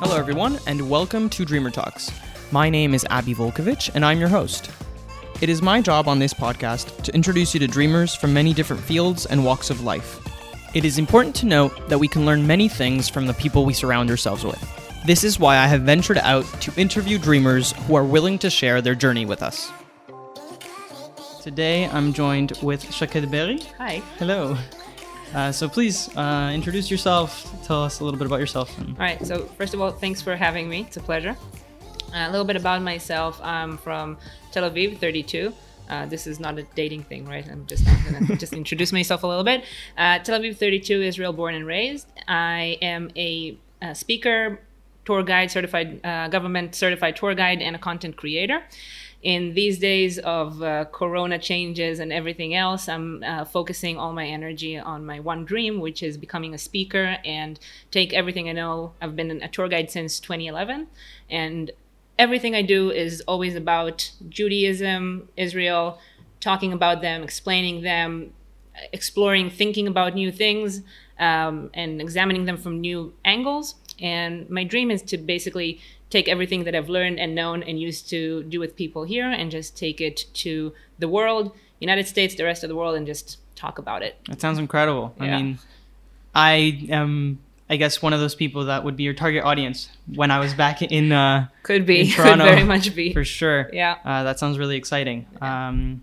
Hello, everyone, and welcome to Dreamer Talks. My name is Abby Volkovich, and I'm your host. It is my job on this podcast to introduce you to dreamers from many different fields and walks of life. It is important to note that we can learn many things from the people we surround ourselves with. This is why I have ventured out to interview dreamers who are willing to share their journey with us. Today I'm joined with Shaked Berry. Hi. Hello. Uh, so please uh, introduce yourself. Tell us a little bit about yourself. All right. So first of all, thanks for having me. It's a pleasure. Uh, a little bit about myself. I'm from Tel Aviv, 32. Uh, this is not a dating thing, right? I'm just I'm gonna just introduce myself a little bit. Uh, Tel Aviv, 32, Israel, born and raised. I am a, uh speaker, tour guide, certified uh, government certified tour guide, and a content creator. In these days of uh, Corona changes and everything else, I'm uh, focusing all my energy on my one dream, which is becoming a speaker and take everything I know. I've been a tour guide since 2011, and everything I do is always about Judaism, Israel, talking about them, explaining them, exploring, thinking about new things, um, and examining them from new angles. And my dream is to basically take everything that I've learned and known and used to do with people here and just take it to the world, United States, the rest of the world, and just talk about it. that sounds incredible. I mean, I am, I guess, one of those people that would be your target audience when I was back in, uh, Could be, in could Toronto, very much be. for sure. Yeah. Uh, that sounds really exciting. Um,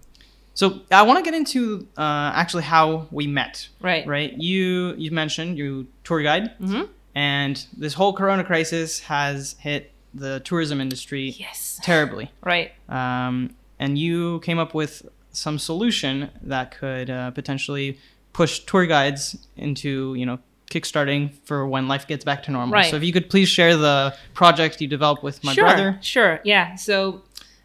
so I want to get into uh, actually how we met. Right. Right. You you mentioned you tour guide, Mhm. and this whole Corona crisis has hit the tourism industry Yes. terribly. Right. Um, and you came up with some solution that could uh, potentially push tour guides into you know kickstarting for when life gets back to normal. Right. So if you could please share the project you developed with my sure, brother. Sure, yeah. So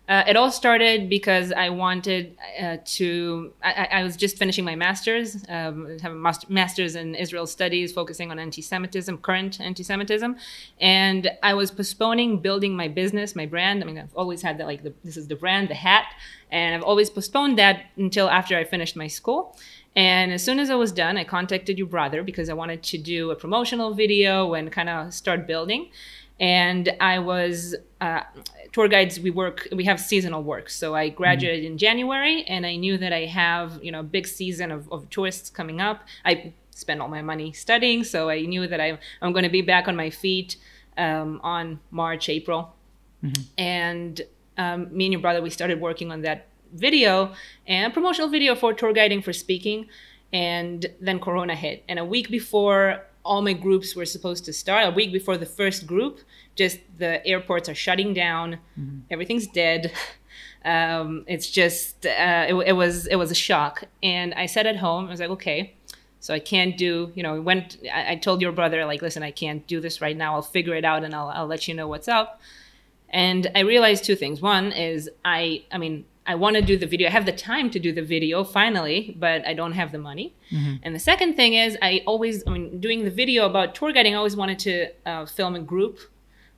uh, it all started because I wanted uh, to. I, I- was just finishing my master's, um, have a mas- master's in Israel studies, focusing on anti-Semitism, current anti-Semitism, and I was postponing building my business, my brand. I mean, I've always had that. Like, the, this is the brand, the hat, and I've always postponed that until after I finished my school. And as soon as I was done, I contacted your brother because I wanted to do a promotional video and kind of start building. And I was uh, tour guides. We work. We have seasonal work. So I graduated in January, and I knew that I have you know a big season of, of tourists coming up. I spent all my money studying, so I knew that I, I'm going to be back on my feet um, on March, April and um, me and your brother we started working on that video and promotional video for tour guiding for speaking and then corona hit and a week before all my groups were supposed to start a week before the first group just the airports are shutting down everything's dead um, it's just uh, it, it was it was a shock and i sat at home i was like okay so I can't do, you know, we went, I, I told your brother, like, listen, I can't do this right now. I'll figure it out and I'll, I'll let you know what's up. And I realized two things. One is I, I mean, I want to do the video. I have the time to do the video finally, but I don't have the money. And the second thing is I always, I mean, doing the video about tour guiding, I always wanted to uh, film a group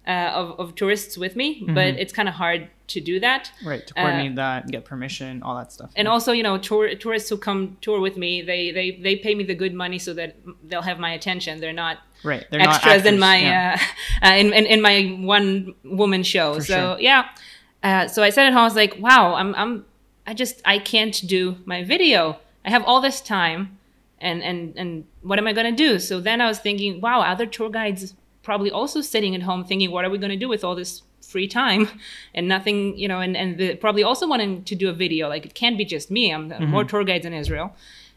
uh, of, of tourists with me, but it's kind of hard to do that. Right, to coordinate that, get permission, all that stuff. And also, you know, tour, tourists who come tour with me, they, they they pay me the good money so that they'll have my attention. They're not right, they're not extras in my yeah. uh, uh, in, in in my one woman show. For so sure. yeah, uh, so I said at home, I was like, wow, I'm I'm I just I can't do my video. I have all this time, and and and what am I gonna do? So then I was thinking, wow, other tour guides probably also sitting at home thinking, what are we gonna do with all this free time and nothing, you know, and and the, probably also wanting to do a video. Like it can't be just me. I'm more tour guides in Israel,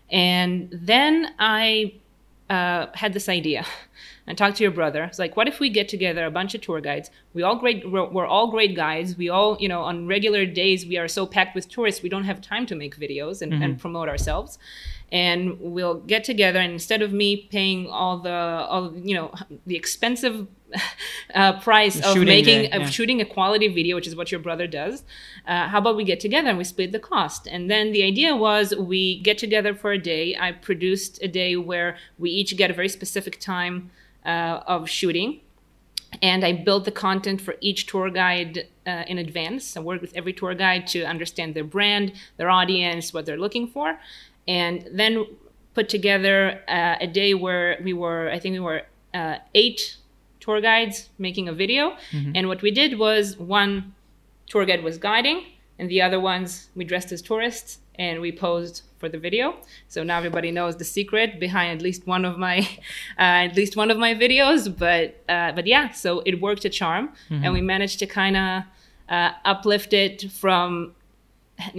and then I uh, had this idea. I talked to your brother. It's like, what if we get together a bunch of tour guides? We all great. We're, we're all great guides. We all, you know, on regular days we are so packed with tourists we don't have time to make videos and, and promote ourselves. And we'll get together, and instead of me paying all the, all you know, the expensive uh, price of shooting making of yeah. shooting a quality video, which is what your brother does, uh, how about we get together and we split the cost? And then the idea was we get together for a day. I produced a day where we each get a very specific time uh, of shooting. And I built the content for each tour guide uh, in advance. I worked with every tour guide to understand their brand, their audience, what they're looking for. And then put together uh, a day where we were, I think we were uh, eight tour guides making a video. And what we did was one tour guide was guiding, and the other ones we dressed as tourists and we posed for the video. So now everybody knows the secret behind at least one of my, uh, at least one of my videos. But uh, but yeah, so it worked a charm, and we managed to kind of uh, uplift it from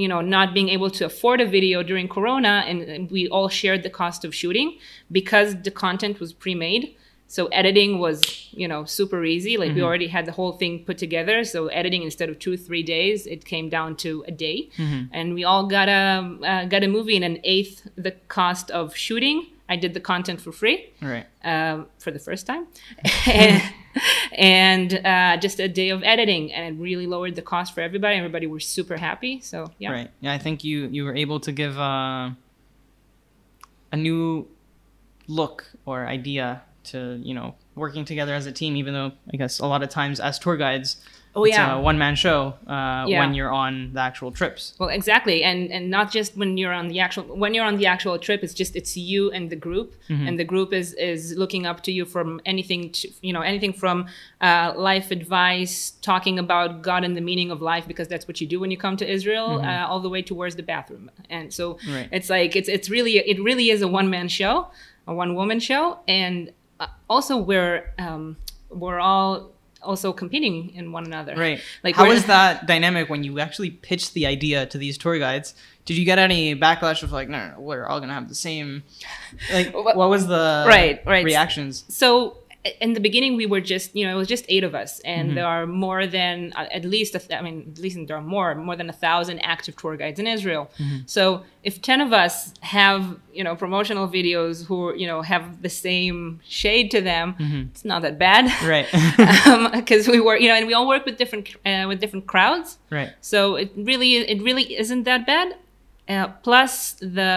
you know not being able to afford a video during corona and, and we all shared the cost of shooting because the content was pre-made so editing was you know super easy like we already had the whole thing put together so editing instead of two three days it came down to a day and we all got a uh, got a movie in an eighth the cost of shooting i did the content for free Right. um, for the first time, and, and uh, just a day of editing, and it really lowered the cost for everybody. Everybody was super happy. So yeah, Right. Yeah, I think you you were able to give uh, a new look or idea to you know working together as a team. Even though I guess a lot of times as tour guides, Oh, it's yeah. a one man show uh, Yeah. when you're on the actual trips. Well, exactly, and and not just when you're on the actual when you're on the actual trip. It's just it's you and the group, and the group is is looking up to you from anything to you know anything from uh, life advice, talking about God and the meaning of life because that's what you do when you come to Israel, uh, all the way towards the bathroom. And so Right. it's like it's it's really it really is a one man show, a one woman show, and also we're um, we're all also competing in one another. Right. Like how was that dynamic when you actually pitched the idea to these tour guides? Did you get any backlash of like, no, no, we're all gonna have the same? Like, what was the right, right. reactions? so in the beginning we were just you know it was just eight of us and there are more than uh, at least a th- i mean at least there are more more than a thousand active tour guides in israel so if 10 of us have you know promotional videos who you know have the same shade to them it's not that bad Right. because we work you know and we all work with different uh, with different crowds right. so it really it really isn't that bad. Uh, plus the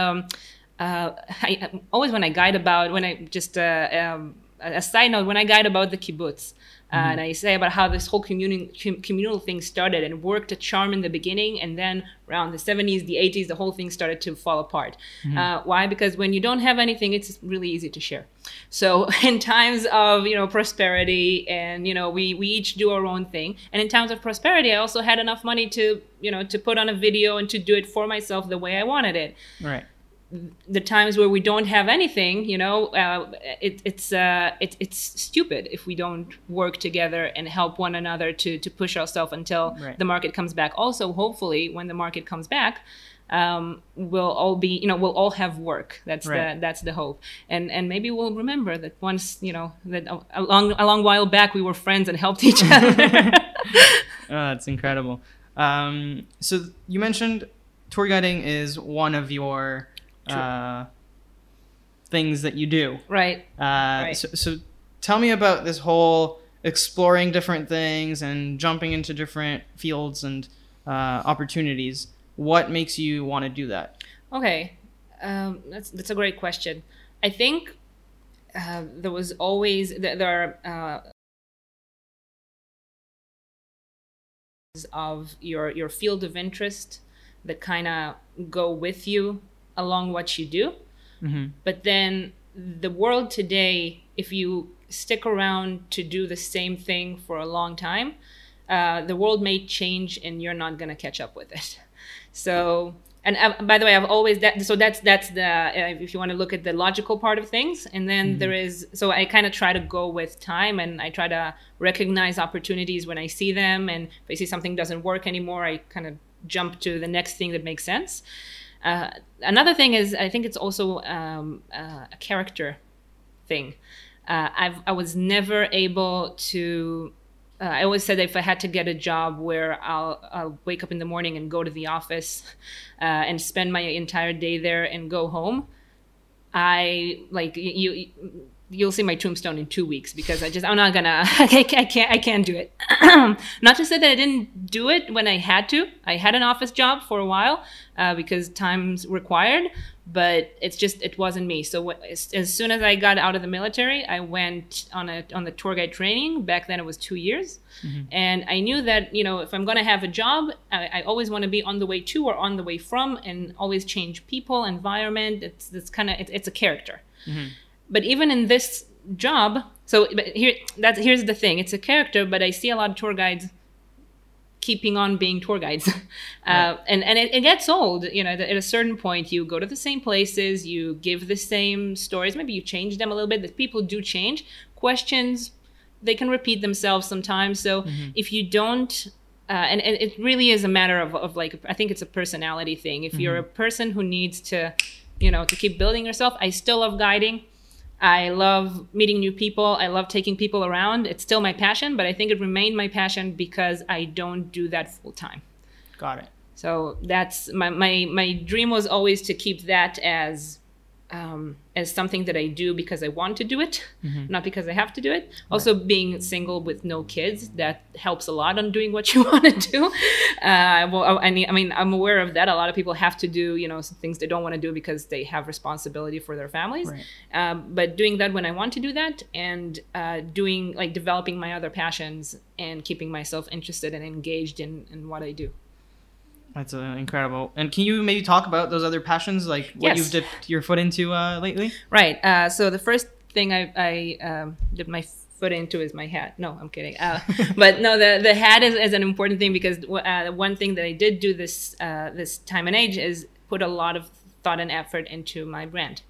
uh, I, always when I guide about when I just uh, um, a side note when I guide about the kibbutz. Uh, and I say about how this whole communi- com- communal thing started and worked a charm in the beginning, and then around the 70s, the 80s, the whole thing started to fall apart. Uh, why? Because when you don't have anything, it's really easy to share. So in times of you know prosperity, and you know we we each do our own thing, and in times of prosperity, I also had enough money to you know to put on a video and to do it for myself the way I wanted it Right. The times where we don't have anything, you know, uh, it, it's uh, it, it's stupid if we don't work together and help one another to to push ourselves until Right. the market comes back. Also, hopefully, when the market comes back, um, we'll all be, you know, we'll all have work. That's Right. the that's the hope, and and maybe we'll remember that once, you know, that a long a long while back we were friends and helped each other. Oh, that's incredible. Um, so you mentioned tour guiding is one of your uh, things that you do. right. Uh, so, so tell me about this whole exploring different things and jumping into different fields and uh, opportunities. What makes you want to do that? Okay, um, that's that's a great question. I think uh, there was always there, there are uh, of your your field of interest that kind of go with you along what you do. hmm But then the world today, if you stick around to do the same thing for a long time, uh, the world may change and you're not going to catch up with it. So, and uh, by the way, I've always that. So that's that's the uh, if you want to look at the logical part of things, and then there is. So I kind of try to go with time, and I try to recognize opportunities when I see them, and if I see something doesn't work anymore, I kind of jump to the next thing that makes sense. Uh, another thing is, I think it's also um, uh, a character thing. Uh, I've, I was never able to. Uh, I always said if I had to get a job where I'll, I'll wake up in the morning and go to the office uh, and spend my entire day there and go home, I like you. you You'll see my tombstone in two weeks because I just I'm not gonna I can't I can't do it. not to say that I didn't do it when I had to. I had an office job for a while uh, because times required, but it's just it wasn't me. So wh- as, as soon as I got out of the military, I went on a on the tour guide training. Back then it was two years, and I knew that you know if I'm to have a job, I, I always want to be on the way to or on the way from, and always change people, environment. It's it's kind of it's, it's a character. But even in this job, so but here that's here's the thing. It's a character, but I see a lot of tour guides keeping on being tour guides. Uh, and and it, it gets old. You know, at a certain point, you go to the same places, you give the same stories. Maybe you change them a little bit. The people do change. Questions, they can repeat themselves sometimes. So if you don't, uh, and, and it really is a matter of, of like, I think it's a personality thing. If you're a person who needs to, you know, to keep building yourself, I still love guiding. I love meeting new people. I love taking people around. It's still my passion, but I think it remained my passion because I don't do that full time. Got it. So that's my my my dream was always to keep that as um, as something that I do because I want to do it, not because I have to do it. Also, being single with no kids that helps a lot on doing what you want to do. Uh, well, I mean, I mean, I'm aware of that. A lot of people have to do you know some things they don't want to do because they have responsibility for their families. Right. Um, but doing that when I want to do that, and uh, doing like developing my other passions and keeping myself interested and engaged in in what I do. That's uh, incredible. And can you maybe talk about those other passions, like what Yes. you've dipped your foot into uh, lately? Right. Uh, so the first thing I, I um, dipped my foot into is my hat. No, I'm kidding. Uh, but no, the the hat is, is an important thing because uh, one thing that I did do this uh, this time and age is put a lot of thought and effort into my brand.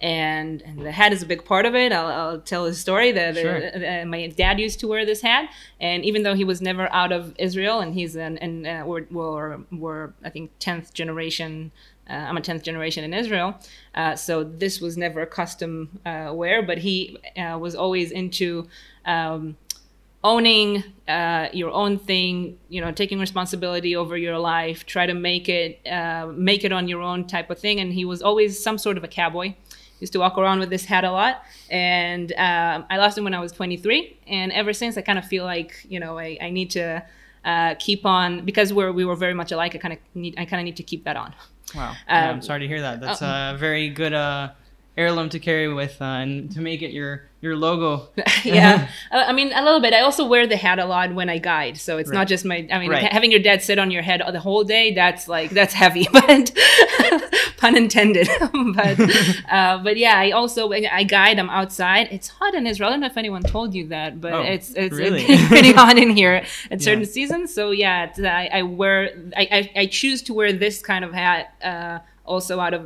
And, and the hat is a big part of it. I'll, I'll tell a story. The, the, Sure. uh, my dad used to wear this hat, and even though he was never out of Israel, and he's an and uh, we're, we're, we're I think tenth generation. Uh, I'm a tenth generation in Israel, uh, so this was never a custom uh, wear. But he uh, was always into um, owning uh, your own thing. You know, taking responsibility over your life. Try to make it uh, make it on your own type of thing. And he was always some sort of a cowboy used to walk around with this hat a lot and um, i lost him when i was 23 and ever since i kind of feel like you know i, I need to uh, keep on because we're, we were very much alike i kind of need i kind of need to keep that on Wow. Yeah, I'm Um, sorry to hear that. That's uh, a very good uh, heirloom to carry with uh, and to make it your your logo. yeah Uh, i mean a little bit i also wear the hat a lot when i guide so it's Right. not just my i mean Right. having your dad sit on your head the whole day that's like that's heavy but pun intended but uh, but yeah i also i guide i'm outside it's hot in israel i don't know if anyone told you that but Oh, it's it's, really? pretty hot in here at certain Yeah. seasons so yeah I, I wear I, I i choose to wear this kind of hat uh also out of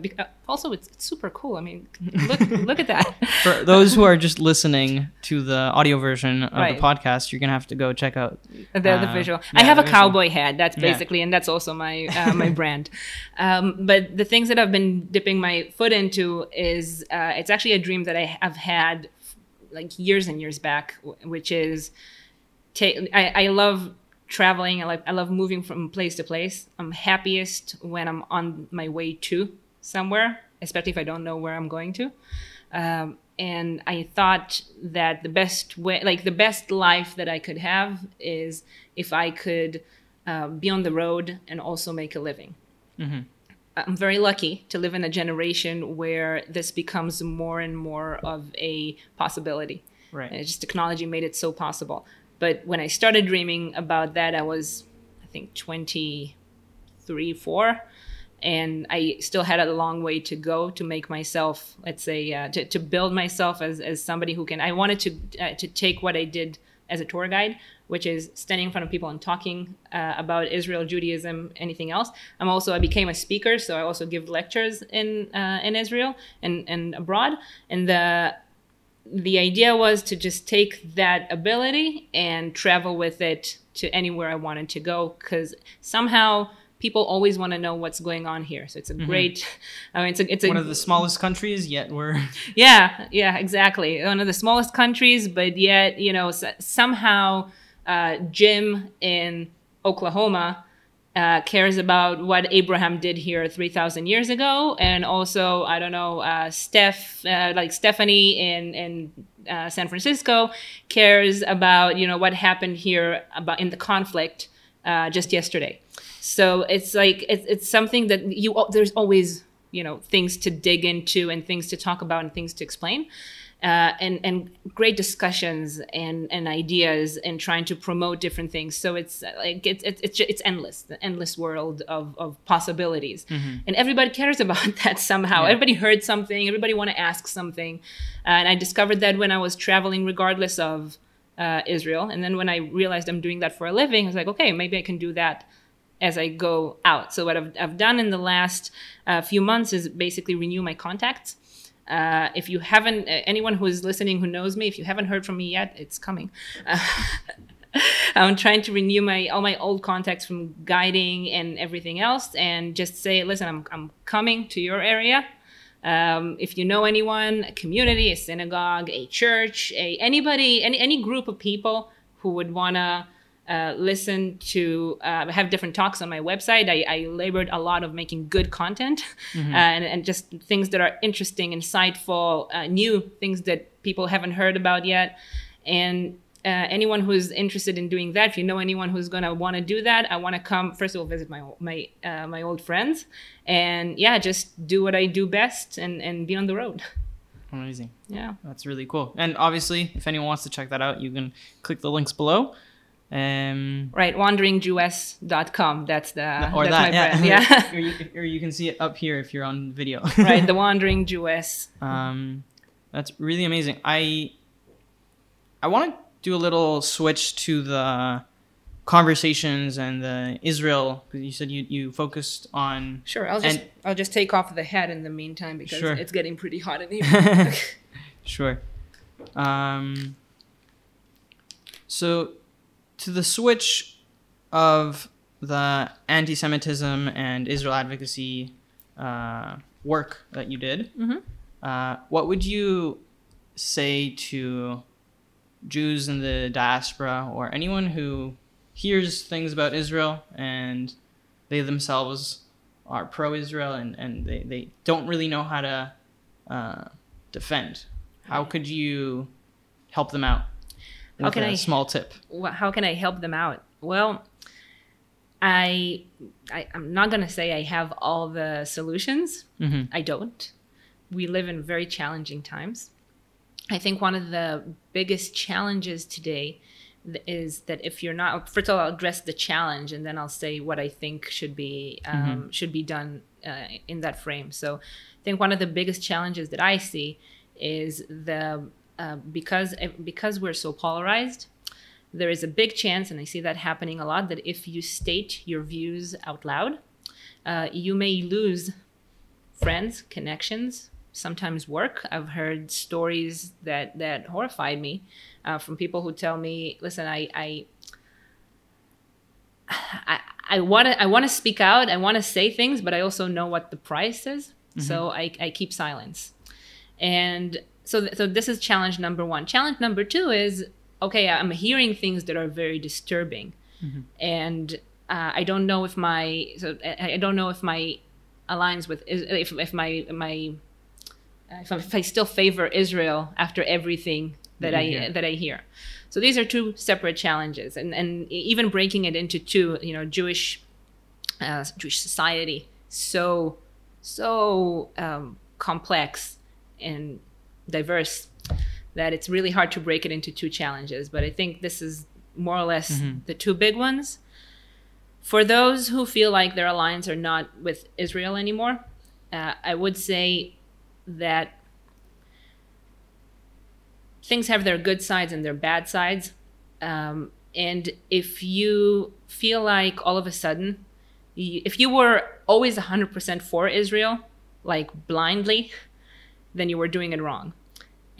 also it's, it's super cool i mean look look at that For those who are just listening to the audio version of Right. the podcast, you're gonna have to go check out. the, the uh, visual. yeah, I have the a visual. cowboy hat. That's Yeah. basically, and that's also my uh, my brand. Um, but the things that I've been dipping my foot into is uh, it's actually a dream that I have had like years and years back, which is ta- I, I love traveling. I like I love moving from place to place. I'm happiest when I'm on my way to somewhere, especially if I don't know where I'm going to. Um, and I thought that the best way, like the best life that I could have, is if I could uh, be on the road and also make a living. I'm very lucky to live in a generation where this becomes more and more of a possibility. Right. And just technology made it so possible. But when I started dreaming about that, I was, I think, 23, 4. And I still had a long way to go to make myself, let's say, uh, to, to build myself as, as somebody who can. I wanted to, uh, to take what I did as a tour guide, which is standing in front of people and talking uh, about Israel, Judaism, anything else. I'm also I became a speaker, so I also give lectures in uh, in Israel and and abroad. And the the idea was to just take that ability and travel with it to anywhere I wanted to go because somehow people always want to know what's going on here. So it's a great, I mean, it's a, it's a, One of the smallest countries, yet we're yeah, yeah, exactly. One of the smallest countries, but yet, you know, somehow uh, Jim in Oklahoma uh, cares about what Abraham did here 3,000 years ago. And also, I don't know, uh, Steph, uh, like Stephanie in, in uh, San Francisco cares about, you know, what happened here about in the conflict uh, just yesterday. So it's like, it's, it's something that you, there's always you know things to dig into and things to talk about and things to explain uh, and and great discussions and and ideas and trying to promote different things. So it's like it's it's it's, it's endless, the endless world of of possibilities, mm-hmm. and everybody cares about that somehow. Yeah. Everybody heard something. Everybody want to ask something, uh, and I discovered that when I was traveling, regardless of uh, Israel, and then when I realized I'm doing that for a living, I was like, okay, maybe I can do that as I go out. So what I've, I've done in the last uh, few months is basically renew my contacts. Uh, if you haven't, uh, anyone who is listening who knows me, if you haven't heard from me yet, it's coming. Uh, I'm trying to renew my all my old contacts from guiding and everything else, and just say, listen, I'm I'm coming to your area. Um, if you know anyone, a community, a synagogue, a church, a anybody, any any group of people who would wanna uh, listen to uh, have different talks on my website. I, I, labored a lot of making good content mm-hmm. uh, and, and, just things that are interesting, insightful, uh, new things that people haven't heard about yet. And uh, anyone who's interested in doing that, if you know anyone who's going to want to do that, I want to come first of all visit my my my old friends, and yeah, just do what I do best and and be on the road. Amazing. Yeah, that's really cool. And obviously, if anyone wants to check that out, you can click the links below. Um, right, wanderingjewess.com. That's the or that's that, yeah. yeah. or, you, or, you, can see it up here if you're on video. right, the Wandering Jewess. Um, that's really amazing. I I want to do a little switch to the conversations and the Israel because you said you you focused on. Sure, I'll just and, I'll just take off the hat in the meantime because sure. it's getting pretty hot in here. sure. Um. So to the switch of the anti-Semitism and Israel advocacy uh, work that you did, mm-hmm. uh, what would you say to Jews in the diaspora or anyone who hears things about Israel and they themselves are pro-Israel and, and they, they don't really know how to uh, defend? How could you help them out? How can I small tip? How can I help them out? Well, I, I am not gonna say I have all the solutions. Mm-hmm. I don't. We live in very challenging times. I think one of the biggest challenges today is that if you're not first of all I'll address the challenge and then I'll say what I think should be um, mm-hmm. should be done uh, in that frame. So I think one of the biggest challenges that I see is the uh, because because we're so polarized, there is a big chance, and I see that happening a lot, that if you state your views out loud, uh, you may lose friends, connections, sometimes work. I've heard stories that that horrified me uh, from people who tell me, "Listen, I." I I, I want to I want to speak out. I want to say things, but I also know what the price is. Mm-hmm. So I, I keep silence. And so so this is challenge number one challenge number two is okay i'm hearing things that are very disturbing mm-hmm. and uh, i don't know if my so i don't know if my aligns with if, if my my if, if i still favor israel after everything that i hear. that i hear so these are two separate challenges and and even breaking it into two you know jewish uh, jewish society so so um, complex and diverse that it's really hard to break it into two challenges. But I think this is more or less mm-hmm. the two big ones. For those who feel like their alliance are not with Israel anymore, uh, I would say that things have their good sides and their bad sides. Um, and if you feel like all of a sudden, if you were always 100% for Israel, like blindly, then you were doing it wrong.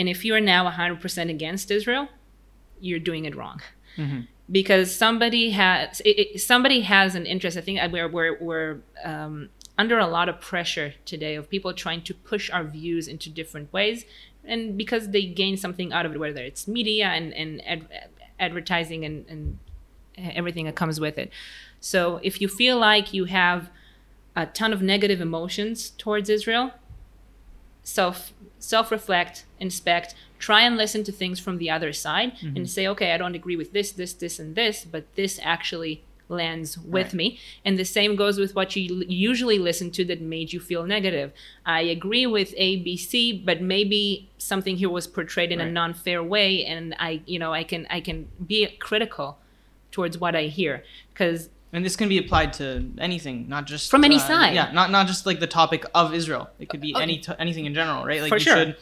And if you are now 100% against Israel, you're doing it wrong. Mm-hmm. Because somebody has it, it, somebody has an interest. I think we're we're, we're um, under a lot of pressure today of people trying to push our views into different ways, and because they gain something out of it, whether it's media and and ad- advertising and, and everything that comes with it. So if you feel like you have a ton of negative emotions towards Israel, self self reflect, inspect, try and listen to things from the other side mm-hmm. and say, okay, I don't agree with this, this, this, and this, but this actually lands with Right. me. And the same goes with what you usually listen to that made you feel negative. I agree with A, B, C, but maybe something here was portrayed in a non-fair way, and I, you know, I can I can be critical towards what I hear because And this can be applied to anything, not just From any uh, side. Yeah, not not just like the topic of Israel. It could be Oh. any t- anything in general, right? Like For you sure. should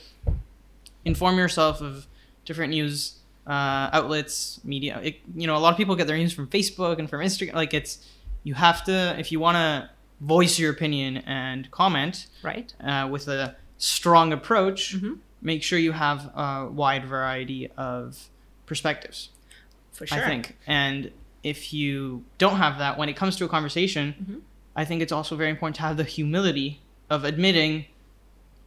inform yourself of different news uh, outlets, media. It, you know, a lot of people get their news from Facebook and from Instagram. Like it's you have to if you want to voice your opinion and comment right. uh, with a strong approach. Mhm. Make sure you have a wide variety of perspectives. For sure. I think. And if you don't have that when it comes to a conversation, Mhm. I think it's also very important to have the humility of admitting,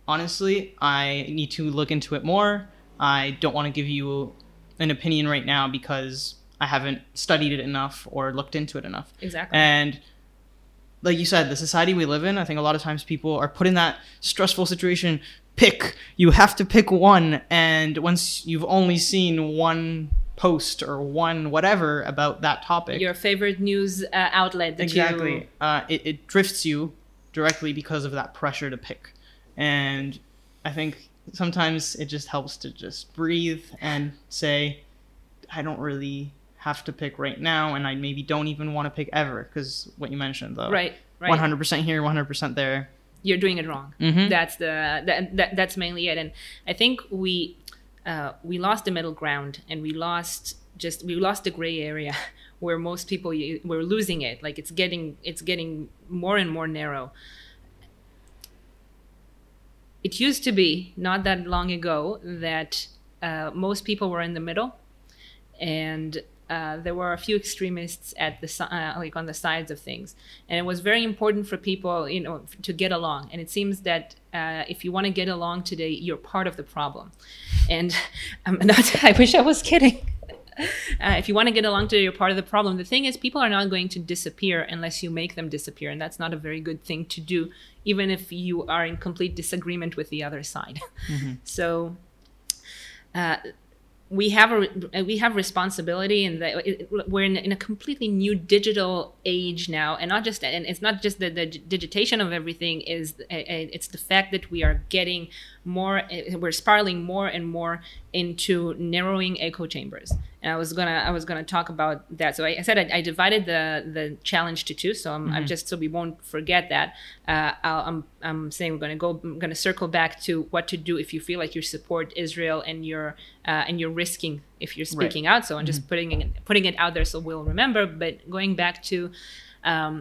honestly, I need to look into it more. I don't want to give you an opinion right now because I haven't studied it enough or looked into it enough. Exactly. And like you said, the society we live in, I think a lot of times people are put in that stressful situation. Pick. You have to pick one. And once you've only seen one post or one whatever about that topic, Your favorite news uh, outlet that exactly, you uh, it, it drifts you directly because of that pressure to pick. And I think sometimes it just helps to just breathe and say, I don't really have to pick right now, and I maybe don't even want to pick ever because what you mentioned though, right right one hundred percent here, one hundred percent there. you're doing it wrong. Mhm. That's the that, that that's mainly it. And I think we uh, we lost the middle ground, and we lost just we lost the gray area where most people were losing it. Like it's getting it's getting more and more narrow. It used to be not that long ago that uh, most people were in the middle, and uh, there were a few extremists at the uh, like on the sides of things, and it was very important for people, you know, to get along. And it seems that uh, if you want to get along today, you're part of the problem. And I'm not. I wish I was kidding. Uh, if you want to get along today, you're part of the problem. The thing is, people are not going to disappear unless you make them disappear, and that's not a very good thing to do, even if you are in complete disagreement with the other side. So. Uh, we have a we have responsibility and we're in, in a completely new digital age now. And not just and it's not just the, the digitation of everything is uh, uh, it's the fact that we are getting more uh, we're spiraling more and more into narrowing echo chambers and i was gonna i was gonna talk about that. So i, I said I, I divided the the challenge to two. So i'm, I'm just so we won't forget that. Uh, I'll, i'm i'm saying we're gonna go i'm gonna circle back to what to do if you feel like you support israel and you're uh, and you're risking if you're Right. speaking out. So i'm just putting it putting it out there so we'll remember. But going back to um,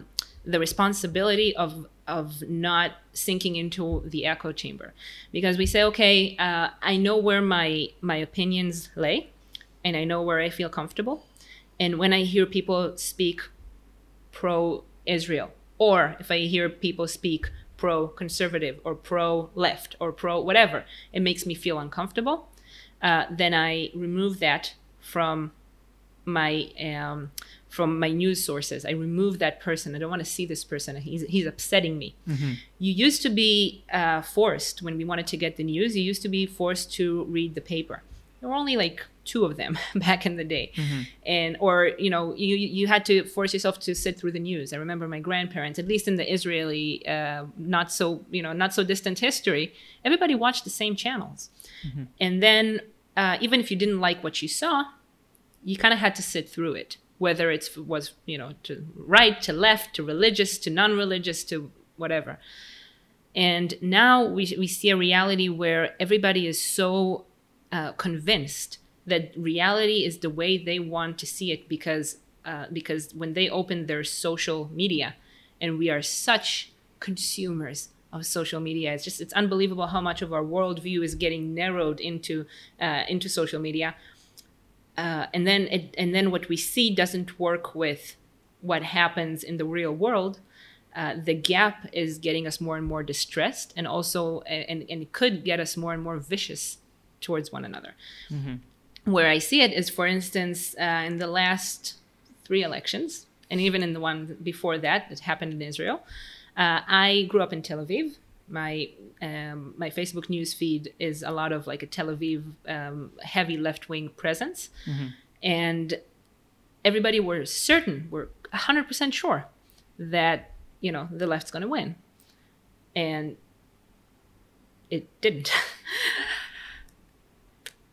the responsibility of of not sinking into the echo chamber. Because we say okay uh, i know where my my opinions lay and i know where i feel comfortable and when i hear people speak pro israel or if i hear people speak pro conservative or pro left or pro whatever it makes me feel uncomfortable uh, then i remove that from my um, from my news sources. I remove that person. I don't want to see this person. He's he's upsetting me. You used to be uh, forced when we wanted to get the news. You used to be forced to read the paper. There were only like two of them back in the day, and or you know you you had to force yourself to sit through the news. I remember my grandparents, at least in the Israeli uh, not so you know not so distant history, everybody watched the same channels, and then uh, even if you didn't like what you saw, you kind of had to sit through it whether it was you know to right to left to religious to non-religious to whatever. And now we, we see a reality where everybody is so uh, convinced that reality is the way they want to see it because uh, because when they open their social media and we are such consumers of social media it's just it's unbelievable how much of our worldview is getting narrowed into uh, into social media uh, and then it, and then what we see doesn't work with what happens in the real world. Uh, the gap is getting us more and more distressed, and also and, and it could get us more and more vicious towards one another. Where I see it is, for instance, uh, in the last three elections, and even in the one before that that happened in Israel. Uh, I grew up in Tel Aviv. My um, my Facebook news feed is a lot of like a Tel Aviv um, heavy left wing presence, and everybody were certain, were 100% sure that you know the left's going to win and it didn't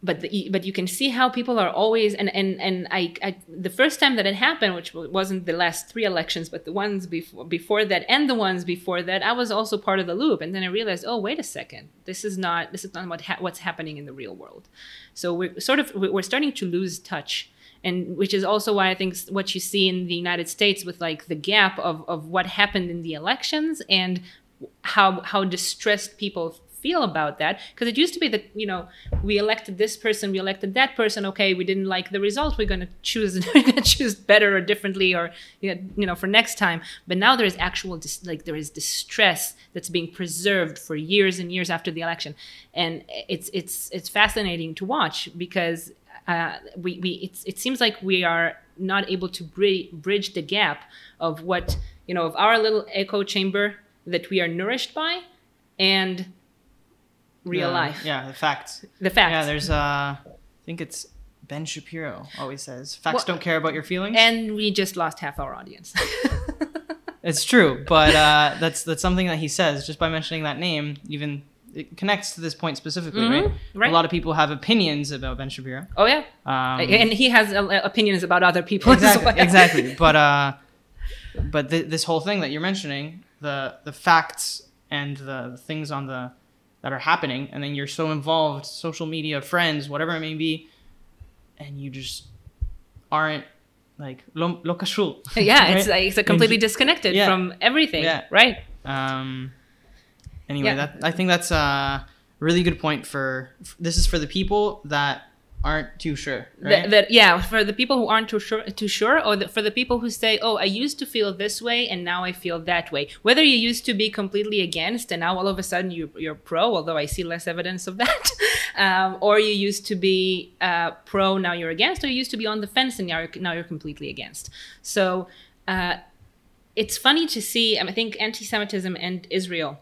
but the, but you can see how people are always and and and I, I the first time that it happened which wasn't the last three elections but the ones before before that and the ones before that I was also part of the loop. And then I realized oh wait a second. This is not this is not what ha- what's happening in the real world. So we're sort of we're starting to lose touch. And which is also why I think what you see in the United States with like the gap of of what happened in the elections and how how distressed people feel about that because it used to be that you know we elected this person we elected that person okay we didn't like the result we're going to choose we're going to choose better or differently or you know for next time. But now there is actual dis- like there is distress that's being preserved for years and years after the election. And it's it's it's fascinating to watch because uh, we, we it seems like we are not able to bri- bridge the gap of what you know of our little echo chamber that we are nourished by and real the, life. Yeah, the facts. The facts. Yeah, there's uh, I think it's Ben Shapiro always says facts Well- don't care about your feelings. And we just lost half our audience. it's true, but uh, that's that's something that he says just by mentioning that name. Even it connects to this point specifically, right? Mhm, right. A lot of people have opinions about Ben Shapiro. oh yeah, Um, and he has uh, opinions about other people exactly, as well. exactly. But uh, but th- this whole thing that you're mentioning, the the facts and the things on the that are happening, and then you're so involved, social media, friends, whatever it may be, and you just aren't like lo, yeah, it's like it's a completely And- disconnected Yeah. from everything, Yeah. right? Um. Anyway, Yeah. that I think that's a really good point for. This is for the people that aren't too sure, right? That, that yeah, for the people who aren't too sure, too sure, or the, for the people who say, "Oh, I used to feel this way, and now I feel that way." Whether you used to be completely against, and now all of a sudden you, you're pro, although I see less evidence of that, um, or you used to be uh, pro, now you're against, or you used to be on the fence, and now you're, now you're completely against. So uh, it's funny to see. I think anti-Semitism and Israel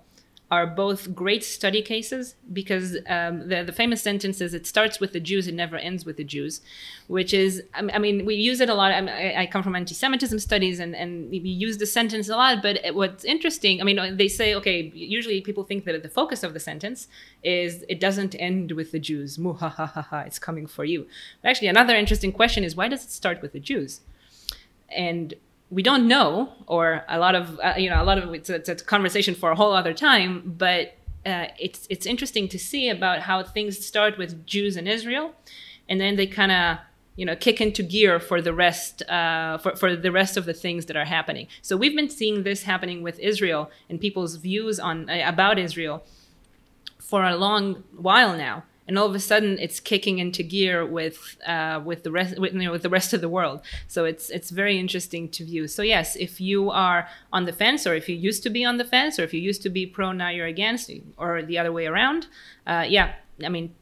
are both great study cases because um, the, the famous sentence is it starts with the Jews, it never ends with the Jews, which is, I mean- we use it a lot. I, I come from anti Semitism studies and, and we use the sentence a lot, but what's interesting, I mean, they say, okay, usually people think that the focus of the sentence is it doesn't end with the Jews. Muhahaha, it's coming for you. But actually, another interesting question is why does it start with the Jews? and we don't know or a lot of uh, you know a lot of it's, it's a conversation for a whole other time but uh, it's it's interesting to see about how things start with Jews in Israel and then they kind of you know kick into gear for the rest uh, for, for the rest of the things that are happening. So we've been seeing this happening with Israel and people's views on uh, about Israel for a long while now and all of a sudden it's kicking into gear with uh, with the rest with, you know, with the rest of the world. So it's it's very interesting to view. So yes if you are on the fence or if you used to be on the fence or if you used to be pro now you're against or the other way around uh, yeah i mean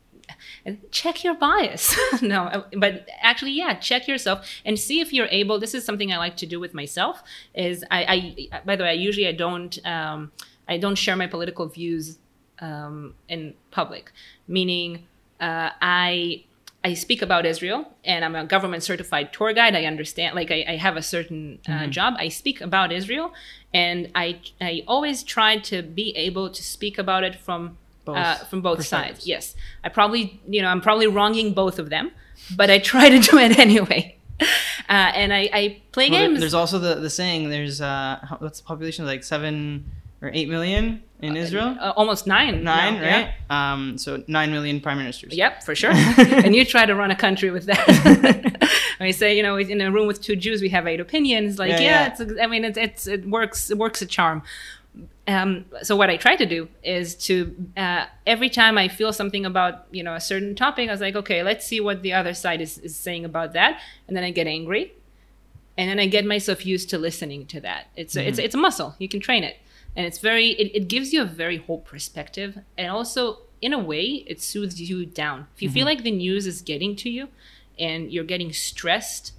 check your bias. No but actually yeah check yourself and see if you're able this is something i like to do with myself is i, I by the way i usually i don't um, i don't share my political views um, in public, meaning uh, I I speak about Israel and I'm a government certified tour guide. I understand, like I, I have a certain uh, job. I speak about Israel, and I I always try to be able to speak about it from Both uh, from both sides. Yes, I probably you know I'm probably wronging both of them, but I try to do it anyway. Uh, and I, I play Well, games. there's also the, the saying there's uh what's the population like seven or eight million in Israel uh, almost nine. nine now, yeah. right um so nine million prime ministers Yep, for sure. and you try to run a country with that. I say, you know, in a room with two Jews, we have eight opinions. Like, Yeah, yeah, yeah. it's. I mean, it's, it's it works. It works a charm. Um, so what I try to do is to uh, every time I feel something about you know a certain topic, I was like, okay, let's see what the other side is, is saying about that, and then I get angry, and then I get myself used to listening to that. It's a, it's it's a muscle. You can train it, and it's very it, it gives you a very whole perspective, and also in a way it soothes you down. If you feel mm-hmm. like the news is getting to you, and you're getting stressed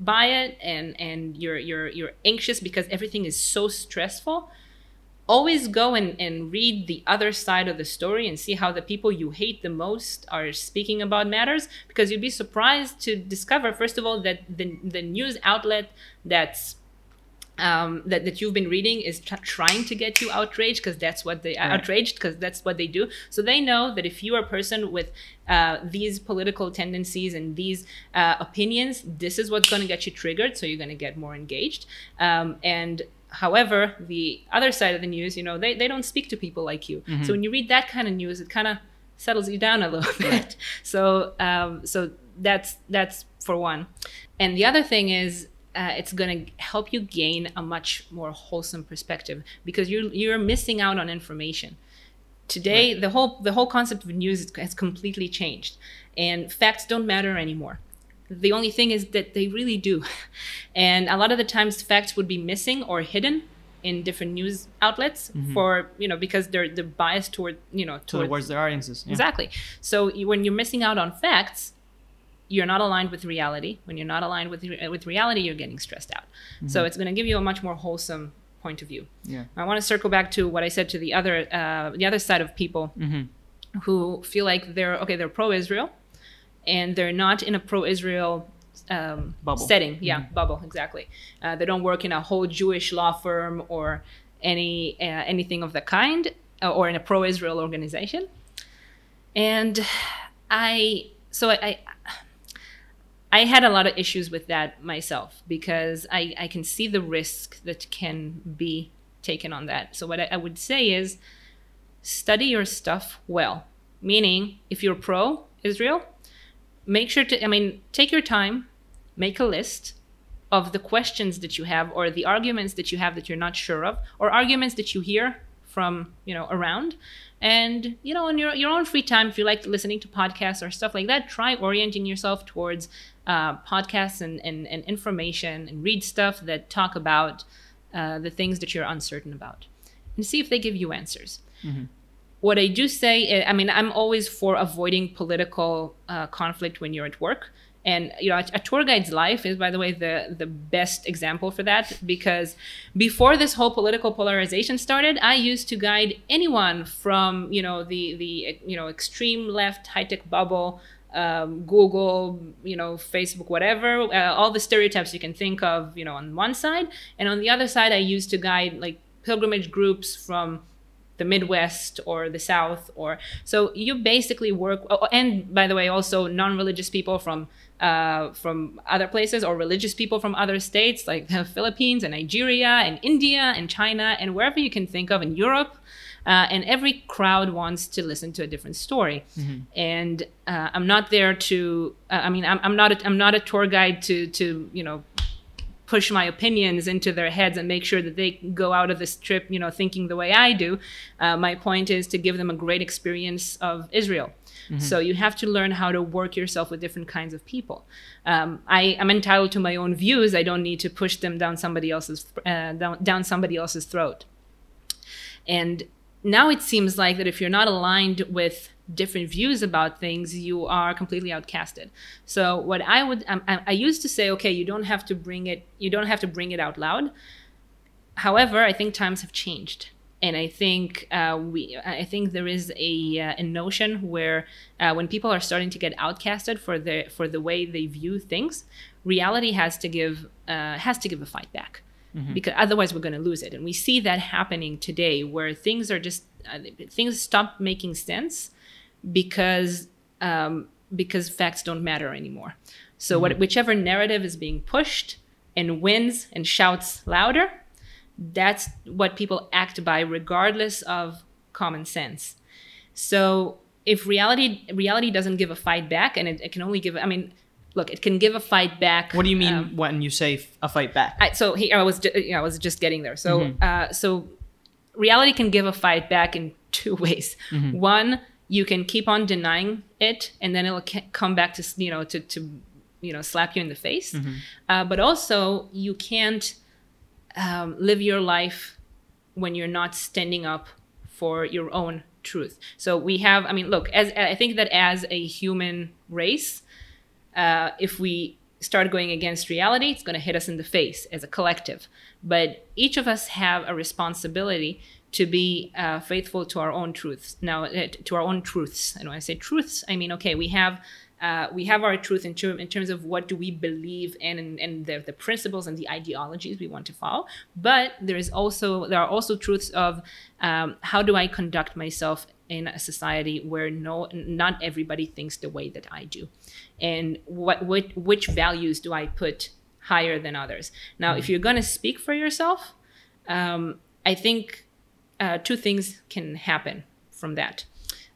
by it, and and you're you're you're anxious because everything is so stressful always go and, and read the other side of the story and see how the people you hate the most are speaking about matters because you'd be surprised to discover first of all that the, the news outlet that's um, that, that you've been reading is trying to get you outraged because that's what they Right. outraged because that's what they do. So they know that if you are a person with uh, these political tendencies and these uh, opinions, this is what's going to get you triggered. So you're going to get more engaged. Um, and however, the other side of the news, you know, they, they don't speak to people like you. So when you read that kind of news, it kind of settles you down a little bit. So um, so that's that's for one. And the other thing is uh, it's going to help you gain a much more wholesome perspective because you're you're missing out on information. Today, the whole the whole concept of news has completely changed, and facts don't matter anymore. The only thing is that they really do, and a lot of the times facts would be missing or hidden in different news outlets for you know because they're they're biased toward you know toward Towards their audiences. Yeah. Exactly. So you, when you're missing out on facts, you're not aligned with reality. When you're not aligned with re- with reality, you're getting stressed out. So it's going to give you a much more wholesome point of view. Yeah. I want to circle back to what I said to the other uh, the other side of people who feel like they're okay, they're pro-Israel, and they're not in a pro-Israel um, Bubble. setting. Yeah, bubble exactly. Uh, they don't work in a whole Jewish law firm or any uh, anything of the kind, uh, or in a pro-Israel organization. And I so I. I I had a lot of issues with that myself because I, I can see the risk that can be taken on that. So, what I, I would say is study your stuff well. Meaning, if you're pro Israel, make sure to, I mean, take your time, make a list of the questions that you have or the arguments that you have that you're not sure of or arguments that you hear from, you know, around. And, you know, in your, your own free time, if you like listening to podcasts or stuff like that, try orienting yourself towards uh, podcasts and, and, and information and read stuff that talk about uh, the things that you're uncertain about and see if they give you answers what I do say, I mean, I'm always for avoiding political uh, conflict when you're at work. And you know, a, a tour guide's life is, by the way, the the best example for that because before this whole political polarization started, I used to guide anyone from you know the the you know extreme left high tech bubble, um, Google, you know, Facebook, whatever, uh, all the stereotypes you can think of, you know, on one side, and on the other side, I used to guide like pilgrimage groups from the Midwest or the South, or so you basically work. oh, And by the way, also non-religious people from uh, from other places or religious people from other states like the Philippines and Nigeria and India and China and wherever you can think of in Europe. Uh, and every crowd wants to listen to a different story, and uh, I'm not there to. Uh, I mean, I'm, I'm not. A, I'm not a tour guide to to you know push my opinions into their heads and make sure that they go out of this trip, you know, thinking the way I do. Uh, my point is to give them a great experience of Israel. So you have to learn how to work yourself with different kinds of people. Um, I am entitled to my own views. I don't need to push them down somebody else's uh, down, down somebody else's throat. And now it seems like that if you're not aligned with different views about things, you are completely outcasted. So what I would, um, I, I used to say, okay, you don't have to bring it, you don't have to bring it out loud. However, I think times have changed. And I think uh, we, I think there is a, uh, a notion where uh, when people are starting to get outcasted for the for the way they view things, reality has to give uh, has to give a fight back. Because otherwise we're going to lose it. And we see that happening today where things are just uh, things stop making sense because um, because facts don't matter anymore. So what, whichever narrative is being pushed and wins and shouts louder that's what people act by regardless of common sense so if reality reality doesn't give a fight back and it, it can only give i mean look it can give a fight back What do you mean um, when you say a fight back? I, so here I was, ju- you know, I was just getting there. So, uh, so reality can give a fight back in two ways. One, you can keep on denying it, and then it'll ca- come back to you know to to you know slap you in the face. Uh, but also, you can't um, live your life when you're not standing up for your own truth. So we have, I mean, look, as I think that as a human race, uh, if we start going against reality, it's going to hit us in the face as a collective. But each of us have a responsibility to be uh, faithful to our own truths. Now, uh, to our own truths. And when I say truths, I mean okay, we have uh, we have our truth in, term, in terms of what do we believe in and, and the, the principles and the ideologies we want to follow. But there is also there are also truths of um, how do I conduct myself in a society where no not everybody thinks the way that I do, and what, what which values do I put higher than others? Now, mm-hmm. if you're going to speak for yourself, um, I think uh, two things can happen from that.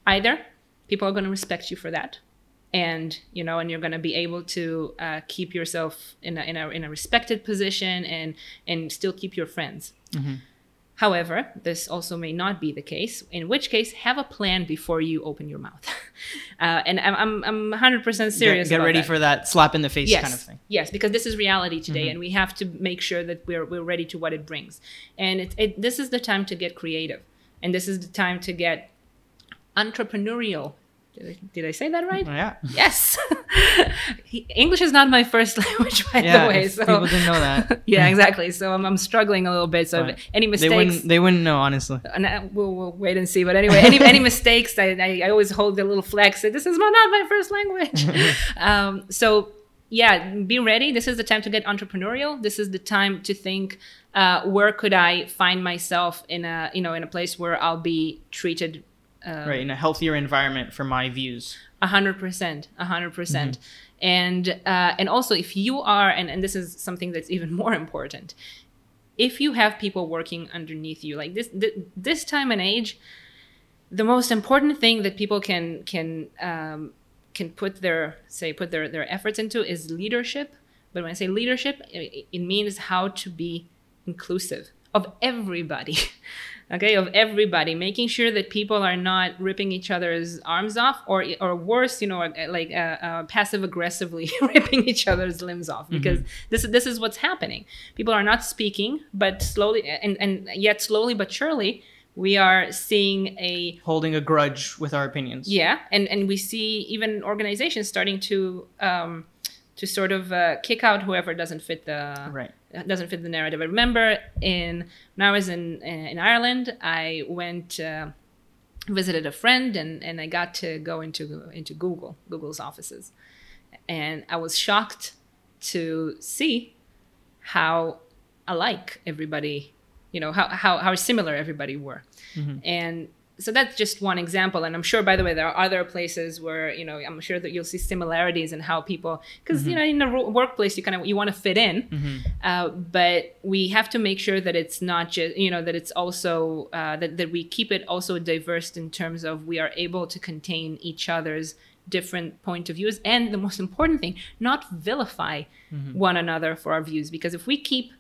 Either people are going to respect you for that and you know and you're going to be able to uh, keep yourself in a, in a in a respected position and and still keep your friends mm-hmm. however this also may not be the case in which case have a plan before you open your mouth uh, and I'm, I'm, I'm 100% serious get, get ready that. for that slap in the face yes. kind of thing yes because this is reality today mm-hmm. and we have to make sure that we're, we're ready to what it brings and it, it, this is the time to get creative and this is the time to get entrepreneurial did I, did I say that right? Yeah. Yes. English is not my first language, by yeah, the way. So people didn't know that. yeah, exactly. So I'm, I'm struggling a little bit. So right. any mistakes, they wouldn't, they wouldn't know honestly. And I, we'll, we'll wait and see. But anyway, any any mistakes, I, I, I always hold a little flex. Say, this is not my first language. um, so yeah, be ready. This is the time to get entrepreneurial. This is the time to think, uh, where could I find myself in a you know in a place where I'll be treated um, right in a healthier environment for my views. A hundred percent, a hundred percent, mm-hmm. and uh, and also if you are, and and this is something that's even more important, if you have people working underneath you, like this th- this time and age, the most important thing that people can can um, can put their say put their their efforts into is leadership. But when I say leadership, it, it means how to be inclusive of everybody. okay of everybody making sure that people are not ripping each other's arms off or or worse you know uh, like uh, uh, passive aggressively ripping each other's limbs off because mm-hmm. this this is what's happening people are not speaking but slowly and and yet slowly but surely we are seeing a holding a grudge with our opinions yeah and and we see even organizations starting to um to sort of uh, kick out whoever doesn't fit the right doesn't fit the narrative. I remember in when I was in in Ireland, I went uh, visited a friend and and I got to go into into Google Google's offices, and I was shocked to see how alike everybody, you know, how how how similar everybody were, mm-hmm. and so that's just one example and i'm sure by the way there are other places where you know i'm sure that you'll see similarities in how people because mm-hmm. you know in the workplace you kind of you want to fit in mm-hmm. uh, but we have to make sure that it's not just you know that it's also uh, that, that we keep it also diverse in terms of we are able to contain each other's different point of views and the most important thing not vilify mm-hmm. one another for our views because if we keep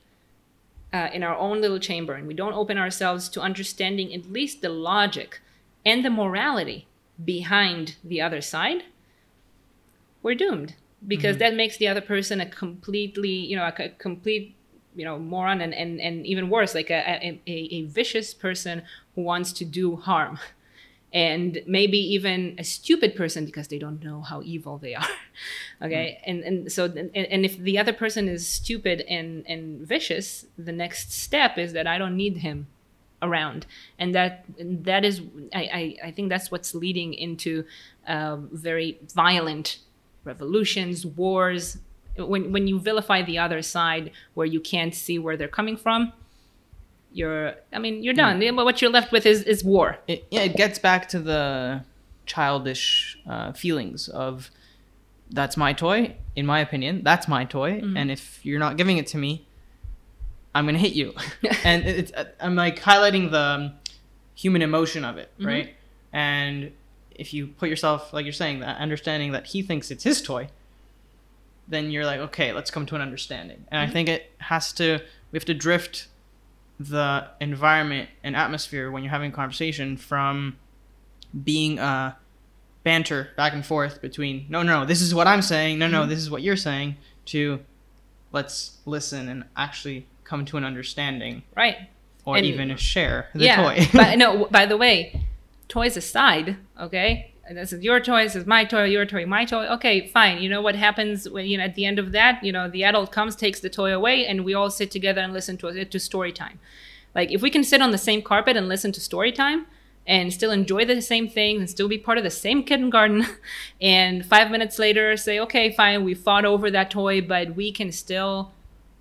uh, in our own little chamber and we don't open ourselves to understanding at least the logic and the morality behind the other side, we're doomed because mm-hmm. that makes the other person a completely, you know, a, a complete, you know, moron and, and, and even worse, like a, a, a vicious person who wants to do harm. and maybe even a stupid person because they don't know how evil they are okay? Mm. and and so and, and if the other person is stupid and and vicious the next step is that i don't need him around. And that that is i i, I think that's what's leading into uh, very violent revolutions wars. When when you vilify the other side where you can't see where they're coming from you're i mean you're done yeah. what you're left with is is war it, yeah it gets back to the childish uh, feelings of that's my toy in my opinion that's my toy mm-hmm. and if you're not giving it to me i'm gonna hit you and it's uh, i'm like highlighting the um, human emotion of it mm-hmm. right and if you put yourself like you're saying that understanding that he thinks it's his toy then you're like okay let's come to an understanding and mm-hmm. i think it has to we have to drift the environment and atmosphere when you're having a conversation from being uh banter back and forth between no no this is what i'm saying no no mm-hmm. this is what you're saying to let's listen and actually come to an understanding. Right. Or and, even share the yeah, toy. but no by the way toys aside okay this is your toy, this is my toy, your toy, my toy. Okay, fine. You know what happens when you know at the end of that, you know, the adult comes, takes the toy away, and we all sit together and listen to it to story time. Like if we can sit on the same carpet and listen to story time and still enjoy the same things and still be part of the same kindergarten and five minutes later say okay fine we fought over that toy but we can still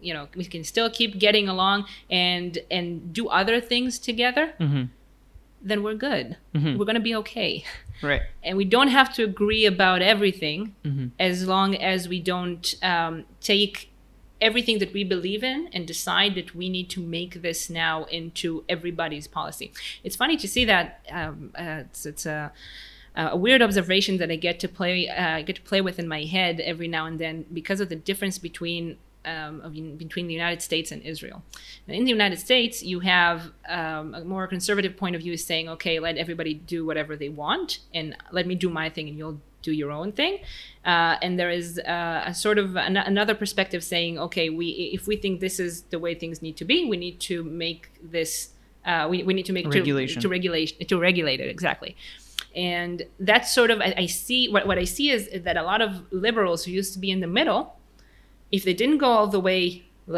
you know we can still keep getting along and and do other things together Mhm. Then we're good Mhm. we're gonna be okay Right. and we don't have to agree about everything Mhm. as long as we don't um, take everything that we believe in and decide that we need to make this now into everybody's policy. It's funny to see that. Um, uh, it's, it's a, a weird observation that I get to play uh, get to play with in my head every now and then because of the difference between um, of, between the United States and Israel. Now, in the United States, you have um, a more conservative point of view, saying, "Okay, let everybody do whatever they want, and let me do my thing, and you'll do your own thing." Uh, and there is uh, a sort of an- another perspective saying, "Okay, we if we think this is the way things need to be, we need to make this." Uh, we, we need to make to- Regulation. to regulation to regulate it exactly and that's sort of I, I see what, what i see is that a lot of liberals who used to be in the middle if they didn't go all the way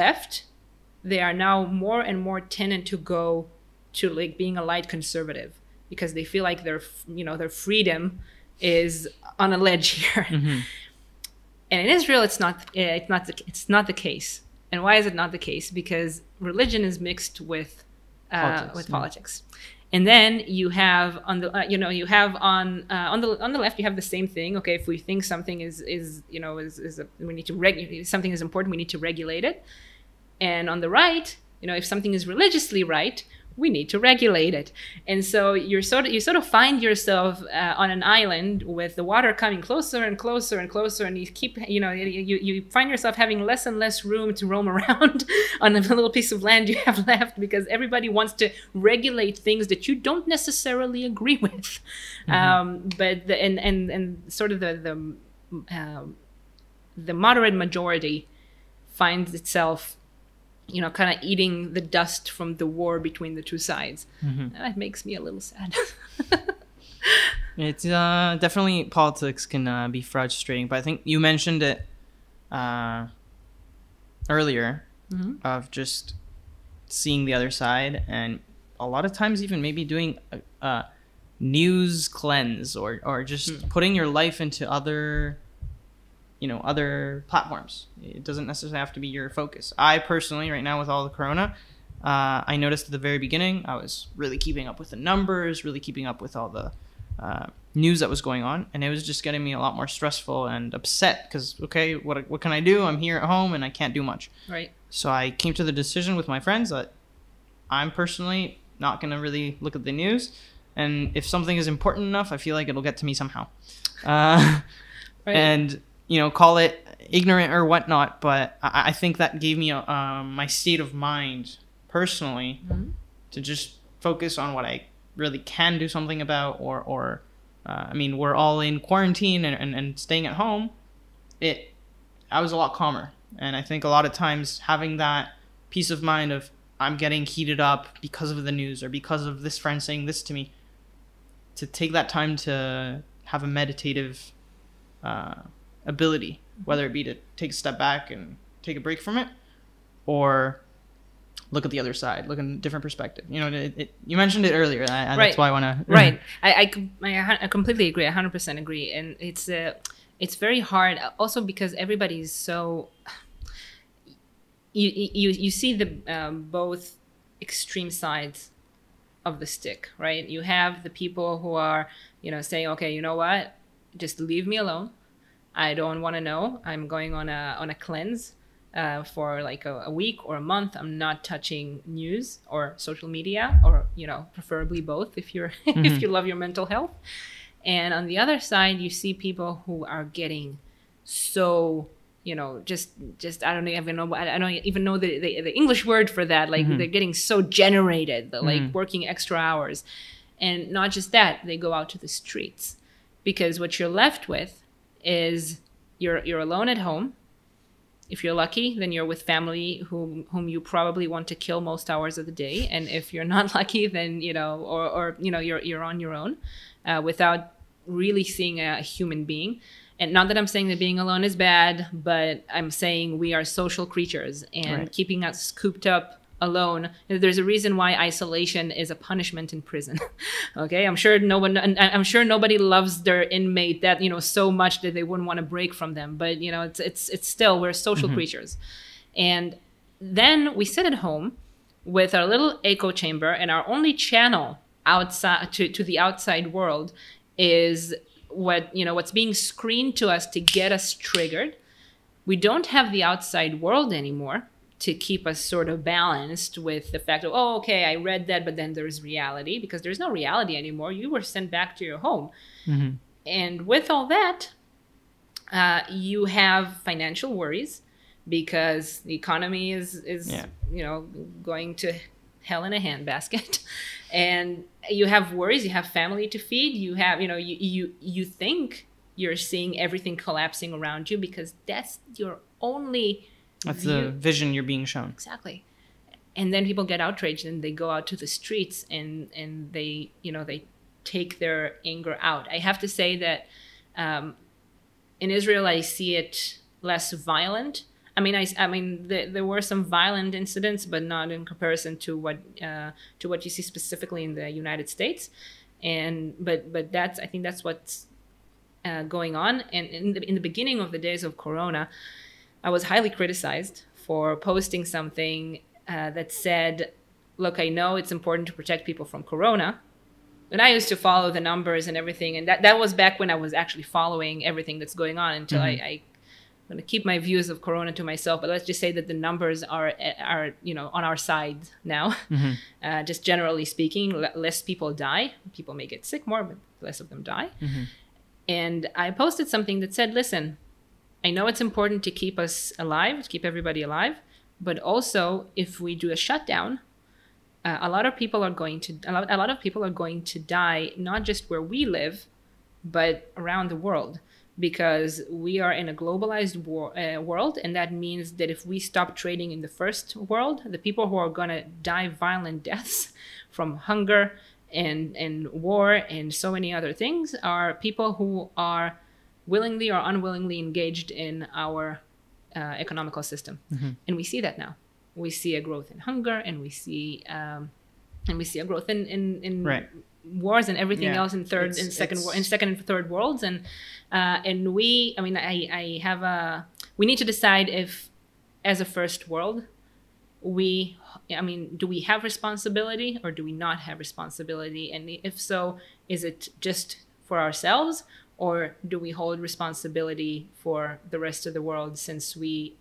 left they are now more and more tending to go to like being a light conservative because they feel like their you know their freedom is on a ledge here Mhm. and in Israel, it's not eh, it's not the, it's not the case. And why is it not the case? Because religion is mixed with uh, Politics, with yeah. politics. And then you have on the uh, you know you have on uh, on the on the left you have the same thing. Okay, if we think something is is you know is is a, we need to reg- something is important, we need to regulate it. And on the right, you know, if something is religiously right, we need to regulate it. And so you're sort of you sort of find yourself uh, on an island with the water coming closer and closer and closer, and you keep you know you, you find yourself having less and less room to roam around on the little piece of land you have left because everybody wants to regulate things that you don't necessarily agree with. Um, but the, and and and sort of the the um, the moderate majority finds itself you know kind of eating the dust from the war between the two sides Mhm. and that makes me a little sad It's uh, definitely politics can uh, be frustrating, but I think you mentioned it uh, earlier Mhm. of just seeing the other side, and a lot of times even maybe doing a, a news cleanse or or just putting your life into other, you know, other platforms. It doesn't necessarily have to be your focus. I personally, right now with all the corona. Uh, I noticed at the very beginning, I was really keeping up with the numbers, really keeping up with all the uh, news that was going on, and it was just getting me a lot more stressful and upset because okay, what what can I do? I'm here at home and I can't do much. right So I came to the decision with my friends that I'm personally not gonna really look at the news, and if something is important enough, I feel like it'll get to me somehow. Uh, right and you know, call it ignorant or whatnot, but I, I think that gave me um, my state of mind personally Mhm. to just focus on what I really can do something about, or or uh, I mean, we're all in quarantine and, and, and staying at home. It, I was a lot calmer, and I think a lot of times having that peace of mind of I'm getting heated up because of the news or because of this friend saying this to me. To take that time to have a meditative uh, ability, whether it be to take a step back and take a break from it, or look at the other side, look in a different perspective. You know, it, it, you mentioned it earlier. and I, Right. That's why I want to. right I, I I, a hun- I completely agree 100% agree and it's uh, it's very hard also because everybody's so you you you see the um, both extreme sides of the stick right you have the people who are you know saying okay you know what just leave me alone i don't want to know. I'm going on a on a cleanse uh, for like a, a week or a month. I'm not touching news or social media or you know preferably both if you're if mm-hmm. you love your mental health. And on the other side you see people who are getting so you know just just i don't even know i don't even know the, the, the english word for that. Like mm-hmm. they're getting so generated they're like mm-hmm. working extra hours. And not just that they go out to the streets. Because what you're left with is you're you're alone at home. If you're lucky then you're with family whom whom you probably want to kill most hours of the day. And if you're not lucky then you know or or you know you're you're on your own uh, without really seeing a human being. And not that i'm saying that being alone is bad but i'm saying we are social creatures and Right. keeping us cooped up alone. There's a reason why isolation is a punishment in prison. okay, I'm sure no one, I'm sure nobody loves their inmate that you know so much that they wouldn't want to break from them. But you know, it's it's it's still we're social mm-hmm. creatures, and then we sit at home with our little echo chamber, and our only channel outside to, to the outside world is what you know what's being screened to us to get us triggered. We don't have the outside world anymore to keep us sort of balanced with the fact of oh okay i read that but then there's reality because there's no reality anymore you were sent back to your home mm-hmm. and with all that uh, you have financial worries because the economy is is yeah. you know going to hell in a handbasket and you have worries you have family to feed you have you know you you you think you're seeing everything collapsing around you because that's your only that's view. the vision you're being shown exactly and then people get outraged and they go out to the streets and and they you know they take their anger out i have to say that um, in israel i see it less violent I mean, I, I mean, the, there were some violent incidents, but not in comparison to what uh, to what you see specifically in the United States. And but but that's I think that's what's uh, going on. And in the in the beginning of the days of Corona, I was highly criticized for posting something uh, that said, "Look, I know it's important to protect people from Corona." And I used to follow the numbers and everything, and that, that was back when I was actually following everything that's going on until mm-hmm. I, I I'm going to keep my views of corona to myself but let's just say that the numbers are are you know on our side now mm-hmm. uh, just generally speaking less people die people may get sick more but less of them die mm-hmm. and i posted something that said listen i know it's important to keep us alive to keep everybody alive but also if we do a shutdown uh, a lot of people are going to a lot, a lot of people are going to die not just where we live but around the world because we are in a globalized war, uh, world and that means that if we stop trading in the first world the people who are going to die violent deaths from hunger and and war and so many other things are people who are willingly or unwillingly engaged in our uh, economical system. Mm-hmm. and we see that now. We see a growth in hunger and we see um, and we see a growth in in, in right. wars and everything yeah. else in third and second in second and third worlds. And uh, and we i mean i i have a we need to decide if as a first world we i mean do we have responsibility or do we not have responsibility? And if so is it just for ourselves or do we hold responsibility for the rest of the world since we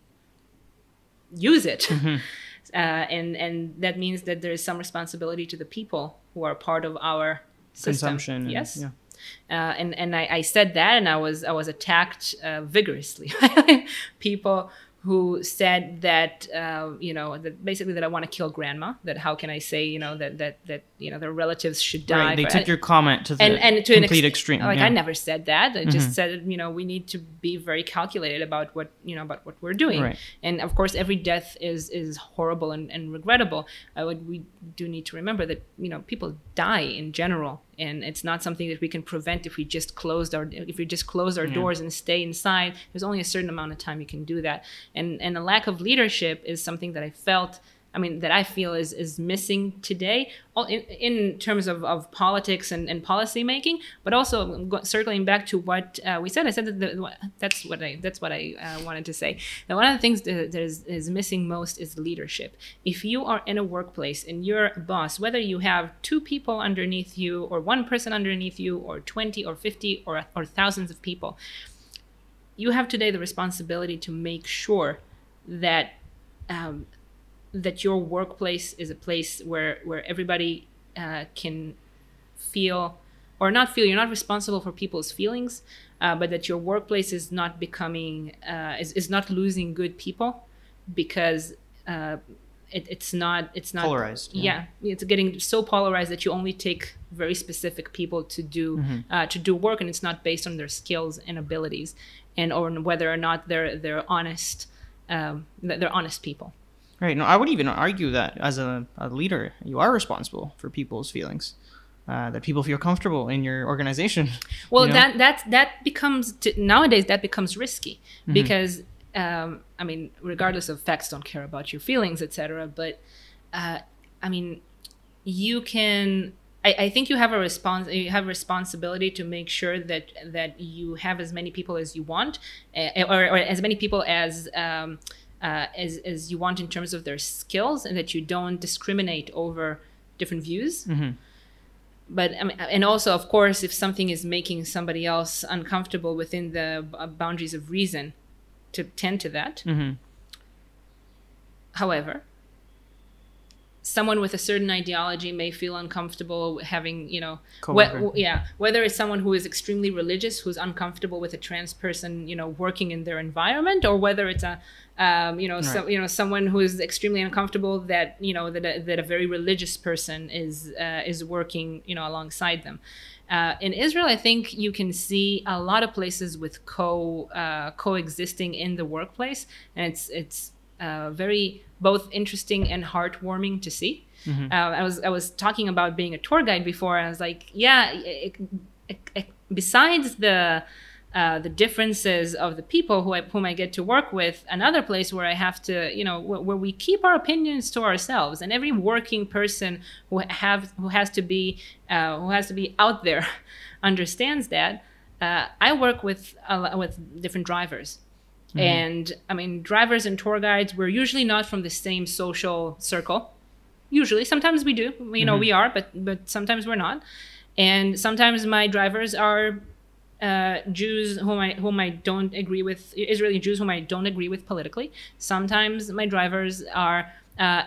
use it mm-hmm. uh, and and that means that there is some responsibility to the people who are part of our system. consumption. Yes. And, yeah. Uh, and and I, I, said that, and I was I was attacked uh, vigorously. People who said that uh, you know that basically that I want to kill grandma. That how can I say you know that that that you know their relatives should die? Right, they took your comment to the and, and to complete ex- extreme. Like yeah. I never said that. I mm-hmm. just said you know we need to be very calculated about what you know about what we're doing. Right. And of course, every death is is horrible and, and regrettable. I would we do need to remember that you know people die in general and it's not something that we can prevent if we just closed our if we just close our yeah. doors and stay inside there's only a certain amount of time you can do that and and a lack of leadership is something that i felt I mean, that I feel is is missing today, in, in terms of, of politics and, and policy making, but also circling back to what uh, we said. I said that the, that's what I that's what I uh, wanted to say. That one of the things that, is, is missing most is leadership. If you are in a workplace and you're a boss, whether you have two people underneath you, or one person underneath you, or twenty, or fifty, or or thousands of people, you have today the responsibility to make sure that um, that your workplace is a place where where everybody uh, can feel or not feel you're not responsible for people's feelings uh, but that your workplace is not becoming uh, is, is not losing good people because uh, it, it's not it's not polarized yeah. yeah. it's getting so polarized that you only take very specific people to do mm-hmm. Uh, to do work and it's not based on their skills and abilities and or whether or not they're they're honest um, they're honest people Right. No, I would even argue that as a, a leader, you are responsible for people's feelings. Uh, that people feel comfortable in your organization. Well, you know? that that that becomes nowadays that becomes risky mm-hmm. because um, I mean, regardless of facts, don't care about your feelings, etc. But uh, I mean, you can. I, I think you have a respons- You have a responsibility to make sure that that you have as many people as you want, uh, or, or as many people as. Um, uh, as, as you want in terms of their skills and that you don't discriminate over different views Mm-hmm. but I mean, and also of course if something is making somebody else uncomfortable within the boundaries of reason to tend to that Mm-hmm. however someone with a certain ideology may feel uncomfortable having you know whe- yeah whether it's someone who is extremely religious who's uncomfortable with a trans person you know working in their environment or whether it's a um, you know so, you know someone who is extremely uncomfortable that you know that a, that a very religious person is uh, is working you know alongside them. Uh, in Israel, I think you can see a lot of places with co uh, coexisting in the workplace, and it's it's uh, very both interesting and heartwarming to see. Uh, I was I was talking about being a tour guide before, and I was like, yeah, it, it, it, besides the uh, the differences of the people who I, whom I get to work with, another place where I have to, you know, where, where we keep our opinions to ourselves, and every working person who have who has to be uh, who has to be out there understands that. Uh, I work with with different drivers, and I mean drivers and tour guides. We're usually not from the same social circle. Usually, sometimes we do. You know, we are, but but sometimes we're not. And sometimes my drivers are uh, Jews whom I whom I don't agree with, Israeli Jews whom I don't agree with politically. Sometimes my drivers are uh,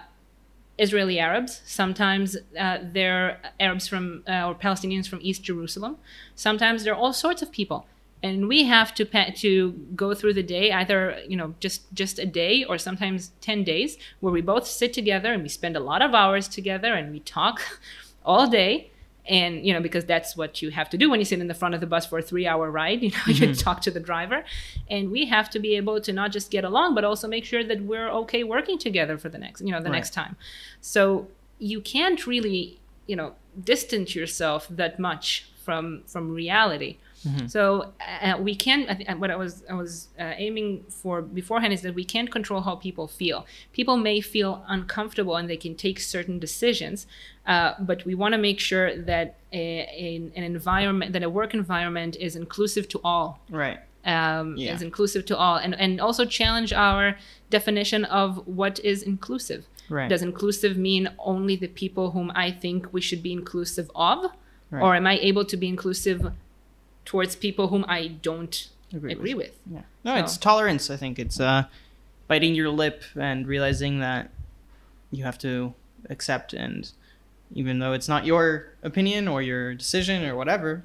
Israeli Arabs. Sometimes uh, they're Arabs from uh, or Palestinians from East Jerusalem. Sometimes they're all sorts of people, and we have to pa- to go through the day either you know just just a day or sometimes ten days where we both sit together and we spend a lot of hours together and we talk all day. And you know because that's what you have to do when you sit in the front of the bus for a three hour ride you know you mm-hmm. talk to the driver. And we have to be able to not just get along but also make sure that we're okay working together for the next you know the Right. next time. So you can't really you know distance yourself that much from from reality so uh, we can. I think what I was I was uh, aiming for beforehand is that we can't control how people feel. People may feel uncomfortable and they can take certain decisions, uh, but we want to make sure that a, a- an environment, that a work environment, is inclusive to all. Right. Um, Yeah. Is inclusive to all, and and also challenge our definition of what is inclusive. Right. Does inclusive mean only the people whom I think we should be inclusive of? Right. Or am I able to be inclusive towards people whom I don't Agree agree, with. with? Yeah. No, So- it's tolerance. I think it's uh, biting your lip and realizing that you have to accept, and even though it's not your opinion or your decision or whatever,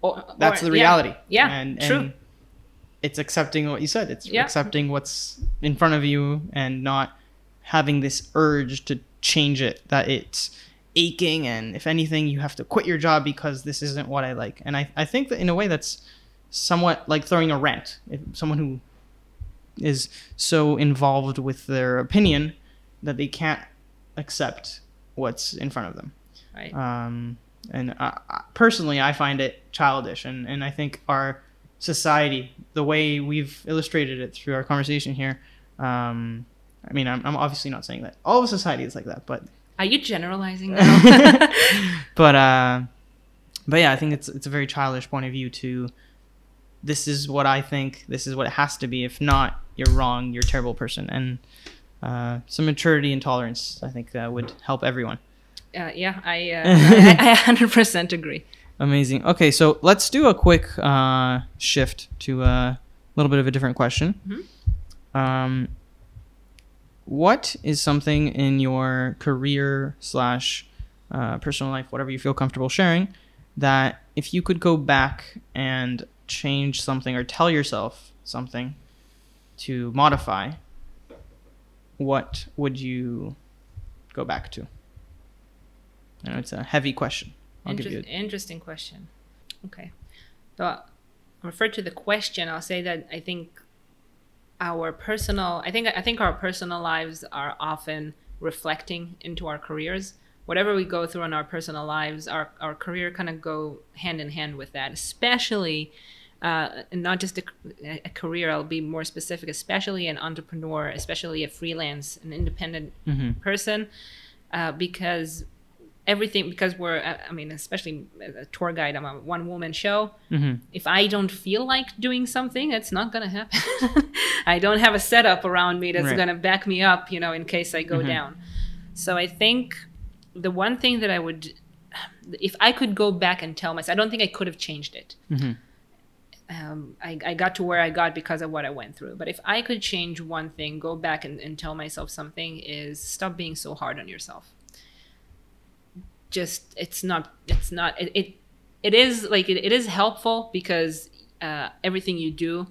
Or, that's or- the reality. Yeah, and, true. It's accepting what you said. It's Yeah. accepting what's in front of you and not having this urge to change it. That it's aching, and if anything, you have to quit your job because this isn't what I like. And I, I think that in a way that's somewhat like throwing a rant. If someone who is so involved with their opinion that they can't accept what's in front of them. Right. Um, and I, I- personally, I find it childish, and, and I think our society, the way we've illustrated it through our conversation here, um, I mean, I'm, I'm obviously not saying that all of society is like that, but Are you generalizing now? but uh, but yeah, I think it's it's a very childish point of view to. This is what I think. This is what it has to be. If not, you're wrong. You're a terrible person. And uh, some maturity and tolerance, I think, uh, would help everyone. uh, yeah, I, uh, I I 100% agree. Amazing. Okay, so let's do a quick uh, shift to a little bit of a different question. Um, what is something in your career slash uh, personal life, whatever you feel comfortable sharing, that if you could go back and change something or tell yourself something to modify, what would you go back to? I know it's a heavy question. I'll Inter- you. Interesting question. Okay. So I refer to the question. I'll say that I think our personal, I think I think our personal lives are often reflecting into our careers. Whatever we go through in our personal lives, our our career kind of go hand in hand with that. Especially, uh, not just a, a career. I'll be more specific. Especially an entrepreneur, especially a freelance, an independent Mhm. person uh, because everything because we're uh, i mean especially a tour guide i'm a one woman show Mhm. if i don't feel like doing something it's not going to happen i don't have a setup around me that's Right. going to back me up you know in case i go Mhm. down so i think the one thing that i would if i could go back and tell myself i don't think i could have changed it Mhm. um, I, I got to where I got because of what I went through. But if I could change one thing, go back and, and tell myself something, is stop being so hard on yourself. Just it's not it's not it it, it is like it, it is helpful because uh, everything you do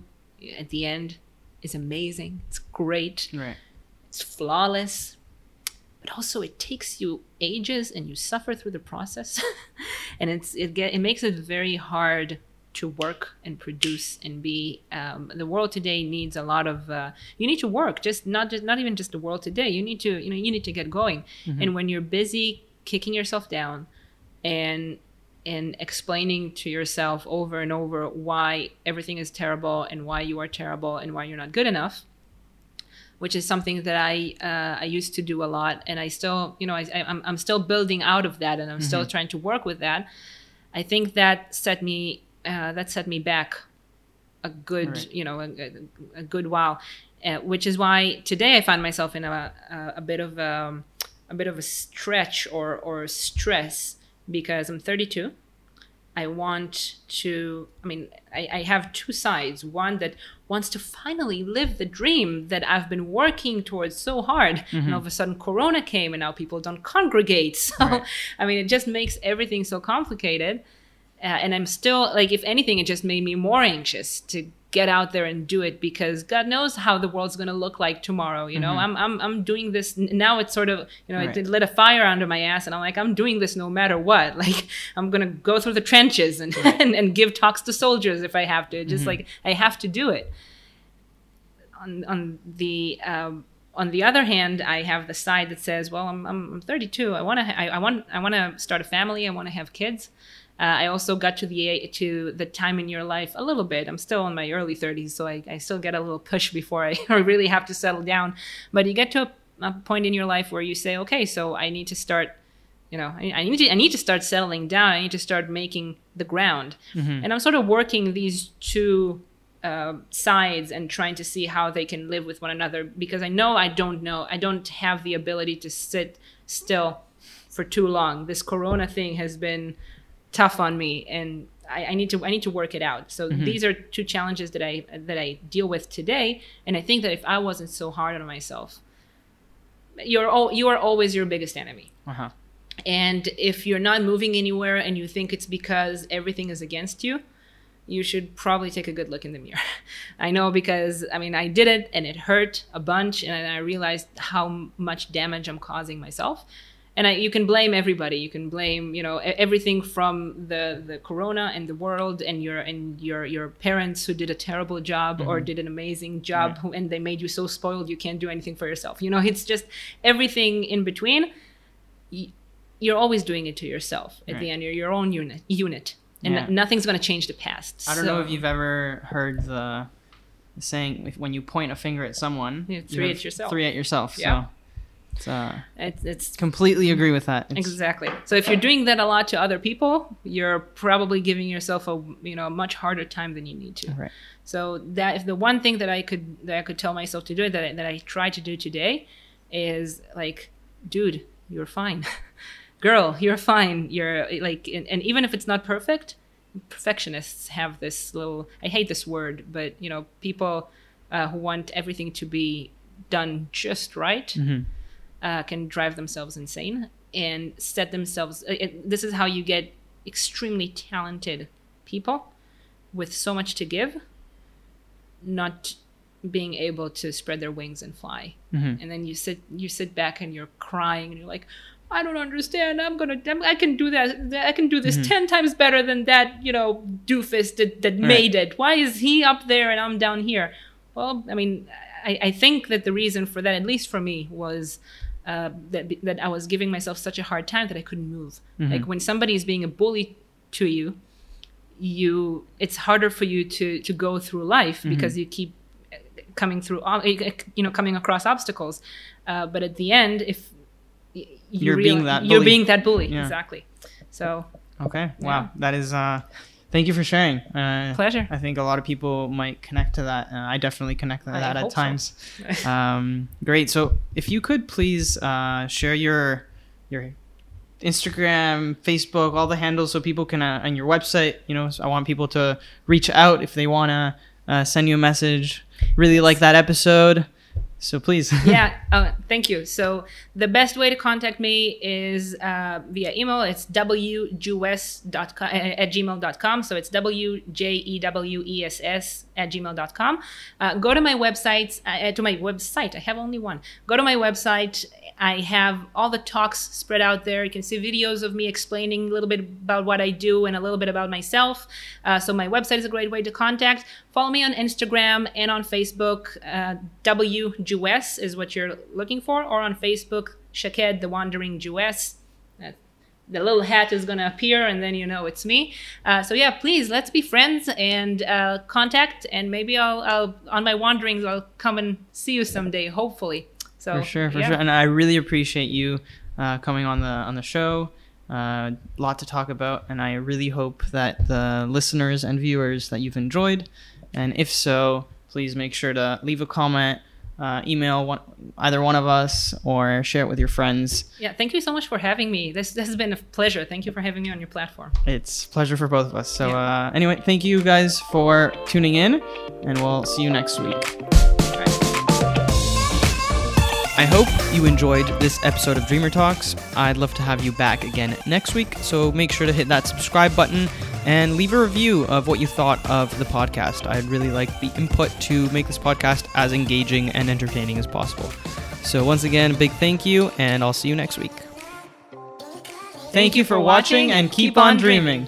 at the end is amazing. It's great. Right. It's flawless. But also it takes you ages and you suffer through the process. and it's it get it makes it very hard to work and produce and be um, the world today needs a lot of uh, you need to work just not just not even just the world today you need to you know you need to get going and when you're busy kicking yourself down and and explaining to yourself over and over why everything is terrible and why you are terrible and why you're not good enough which is something that I uh, I used to do a lot, and I still, you know, I, I'm I'm still building out of that, and I'm still trying to work with that. I think that set me uh, that set me back a good, Right. you know, a, a, a good while, uh, which is why today I find myself in a a, a bit of um, a bit of a stretch or or stress because I'm 32. I want to, I mean, I, I have two sides. One that wants to finally live the dream that I've been working towards so hard. And all of a sudden, Corona came and now people don't congregate. So, Right. I mean, it just makes everything so complicated. Uh, and I'm still, like, if anything, it just made me more anxious to get out there and do it because God knows how the world's going to look like tomorrow. You know, I'm, I'm, I'm doing this now. It's sort of, you know, Right. it lit a fire under my ass, and I'm like, I'm doing this no matter what. Like, I'm gonna go through the trenches and and, and give talks to soldiers if I have to. Just like I have to do it. On on the um, on the other hand, I have the side that says, well, I'm I'm, I'm 32. I want to I, I want I want to start a family. I want to have kids. Uh, I also got to the to the time in your life a little bit. I'm still in my early 30s, so I, I still get a little push before I really have to settle down. But you get to a, a point in your life where you say, okay, so I need to start. You know, I, I need to I need to start settling down. I need to start making the ground, and I'm sort of working these two uh, sides and trying to see how they can live with one another because I know I don't know I don't have the ability to sit still for too long. This Corona thing has been tough on me, and I, I need to I need to work it out. So these are two challenges that I that I deal with today, and I think that if I wasn't so hard on myself, you're all you are always your biggest enemy. Uh-huh. And if you're not moving anywhere and you think it's because everything is against you, you should probably take a good look in the mirror. I know because, I mean, I did it and it hurt a bunch, and I realized how much damage I'm causing myself. And I, you can blame everybody. You can blame, you know, everything from the, the corona and the world and your and your your parents who did a terrible job or mm-hmm. did an amazing job, who, and they made you so spoiled you can't do anything for yourself. You know, it's just everything in between you're always doing it to yourself at Right. the end you're your own unit unit and Yeah. nothing's going to change the past I don't So- know if you've ever heard the, saying if, when you point a finger at someone, three at yourself. Three at yourself. Yeah. So it's, uh, it's, it's completely agree with that. It's- exactly so if you're doing that a lot to other people you're probably giving yourself a you know a much harder time than you need to Right. so that if the one thing that i could that i could tell myself to do that I, that i try to do today is like dude you're fine girl you're fine you're like and, and even if it's not perfect perfectionists have this little i hate this word but you know people uh, who want everything to be done just right Mhm. Uh, can drive themselves insane and set themselves it, it- this is how you get extremely talented people with so much to give not being able to spread their wings and fly Mhm. and then you sit you sit back and you're crying and you're like I don't understand. I'm gonna. I'm, can do that. I can do this ten times better than that. You know, doofus that, that made it. Why is he up there and I'm down here? Well, I mean, I, I think that the reason for that, at least for me, was uh, that that I was giving myself such a hard time that I couldn't move. Like when somebody is being a bully to you, you it's harder for you to to go through life because you keep coming through ob- you know coming across obstacles uh, but at the end if you You're being that you're bully. being that bully Yeah. exactly. So Okay. Yeah. Wow. That is. Uh, thank you for sharing. Uh, pleasure. I think a lot of people might connect to that. Uh, I definitely connect to I that at hope so. times. um, great. So if you could please uh, share your your Instagram, Facebook, all the handles, so people can uh, on your website. You know, so I want people to reach out if they want to uh, send you a message. Really like that episode, so please. yeah, uh, thank you. So the best way to contact me is uh, via email. It's wjewess.com, at gmail.com. So it's w-j-e-w-e-s-s at gmail.com. Uh, go to my website, uh, to my website. I have only one. Go to my website. I have all the talks spread out there. You can see videos of me explaining a little bit about what I do and a little bit about myself. Uh, so my website is a great way to contact. Follow me on Instagram and on Facebook. Uh, w Jewess is what you're looking for, or on Facebook, Shaked the Wandering Jewess. Uh, the little hat is gonna appear, and then you know it's me. Uh, so yeah, please let's be friends and uh, contact, and maybe I'll, I'll on my wanderings I'll come and see you someday, hopefully. So for sure, for yeah. sure. And I really appreciate you uh, coming on the on the show. A uh, lot to talk about, and I really hope that the listeners and viewers that you've enjoyed. And if so, please make sure to leave a comment, uh, email one, either one of us, or share it with your friends. Yeah, thank you so much for having me. This this has been a pleasure. Thank you for having me on your platform. It's a pleasure for both of us. So uh, anyway, thank you guys for tuning in, and we'll see you next week. I hope you enjoyed this episode of Dreamer Talks. I'd love to have you back again next week, so make sure to hit that subscribe button and leave a review of what you thought of the podcast. I'd really like the input to make this podcast as engaging and entertaining as possible. So, once again, a big thank you, and I'll see you next week. Thank, you for watching and keep on dreaming.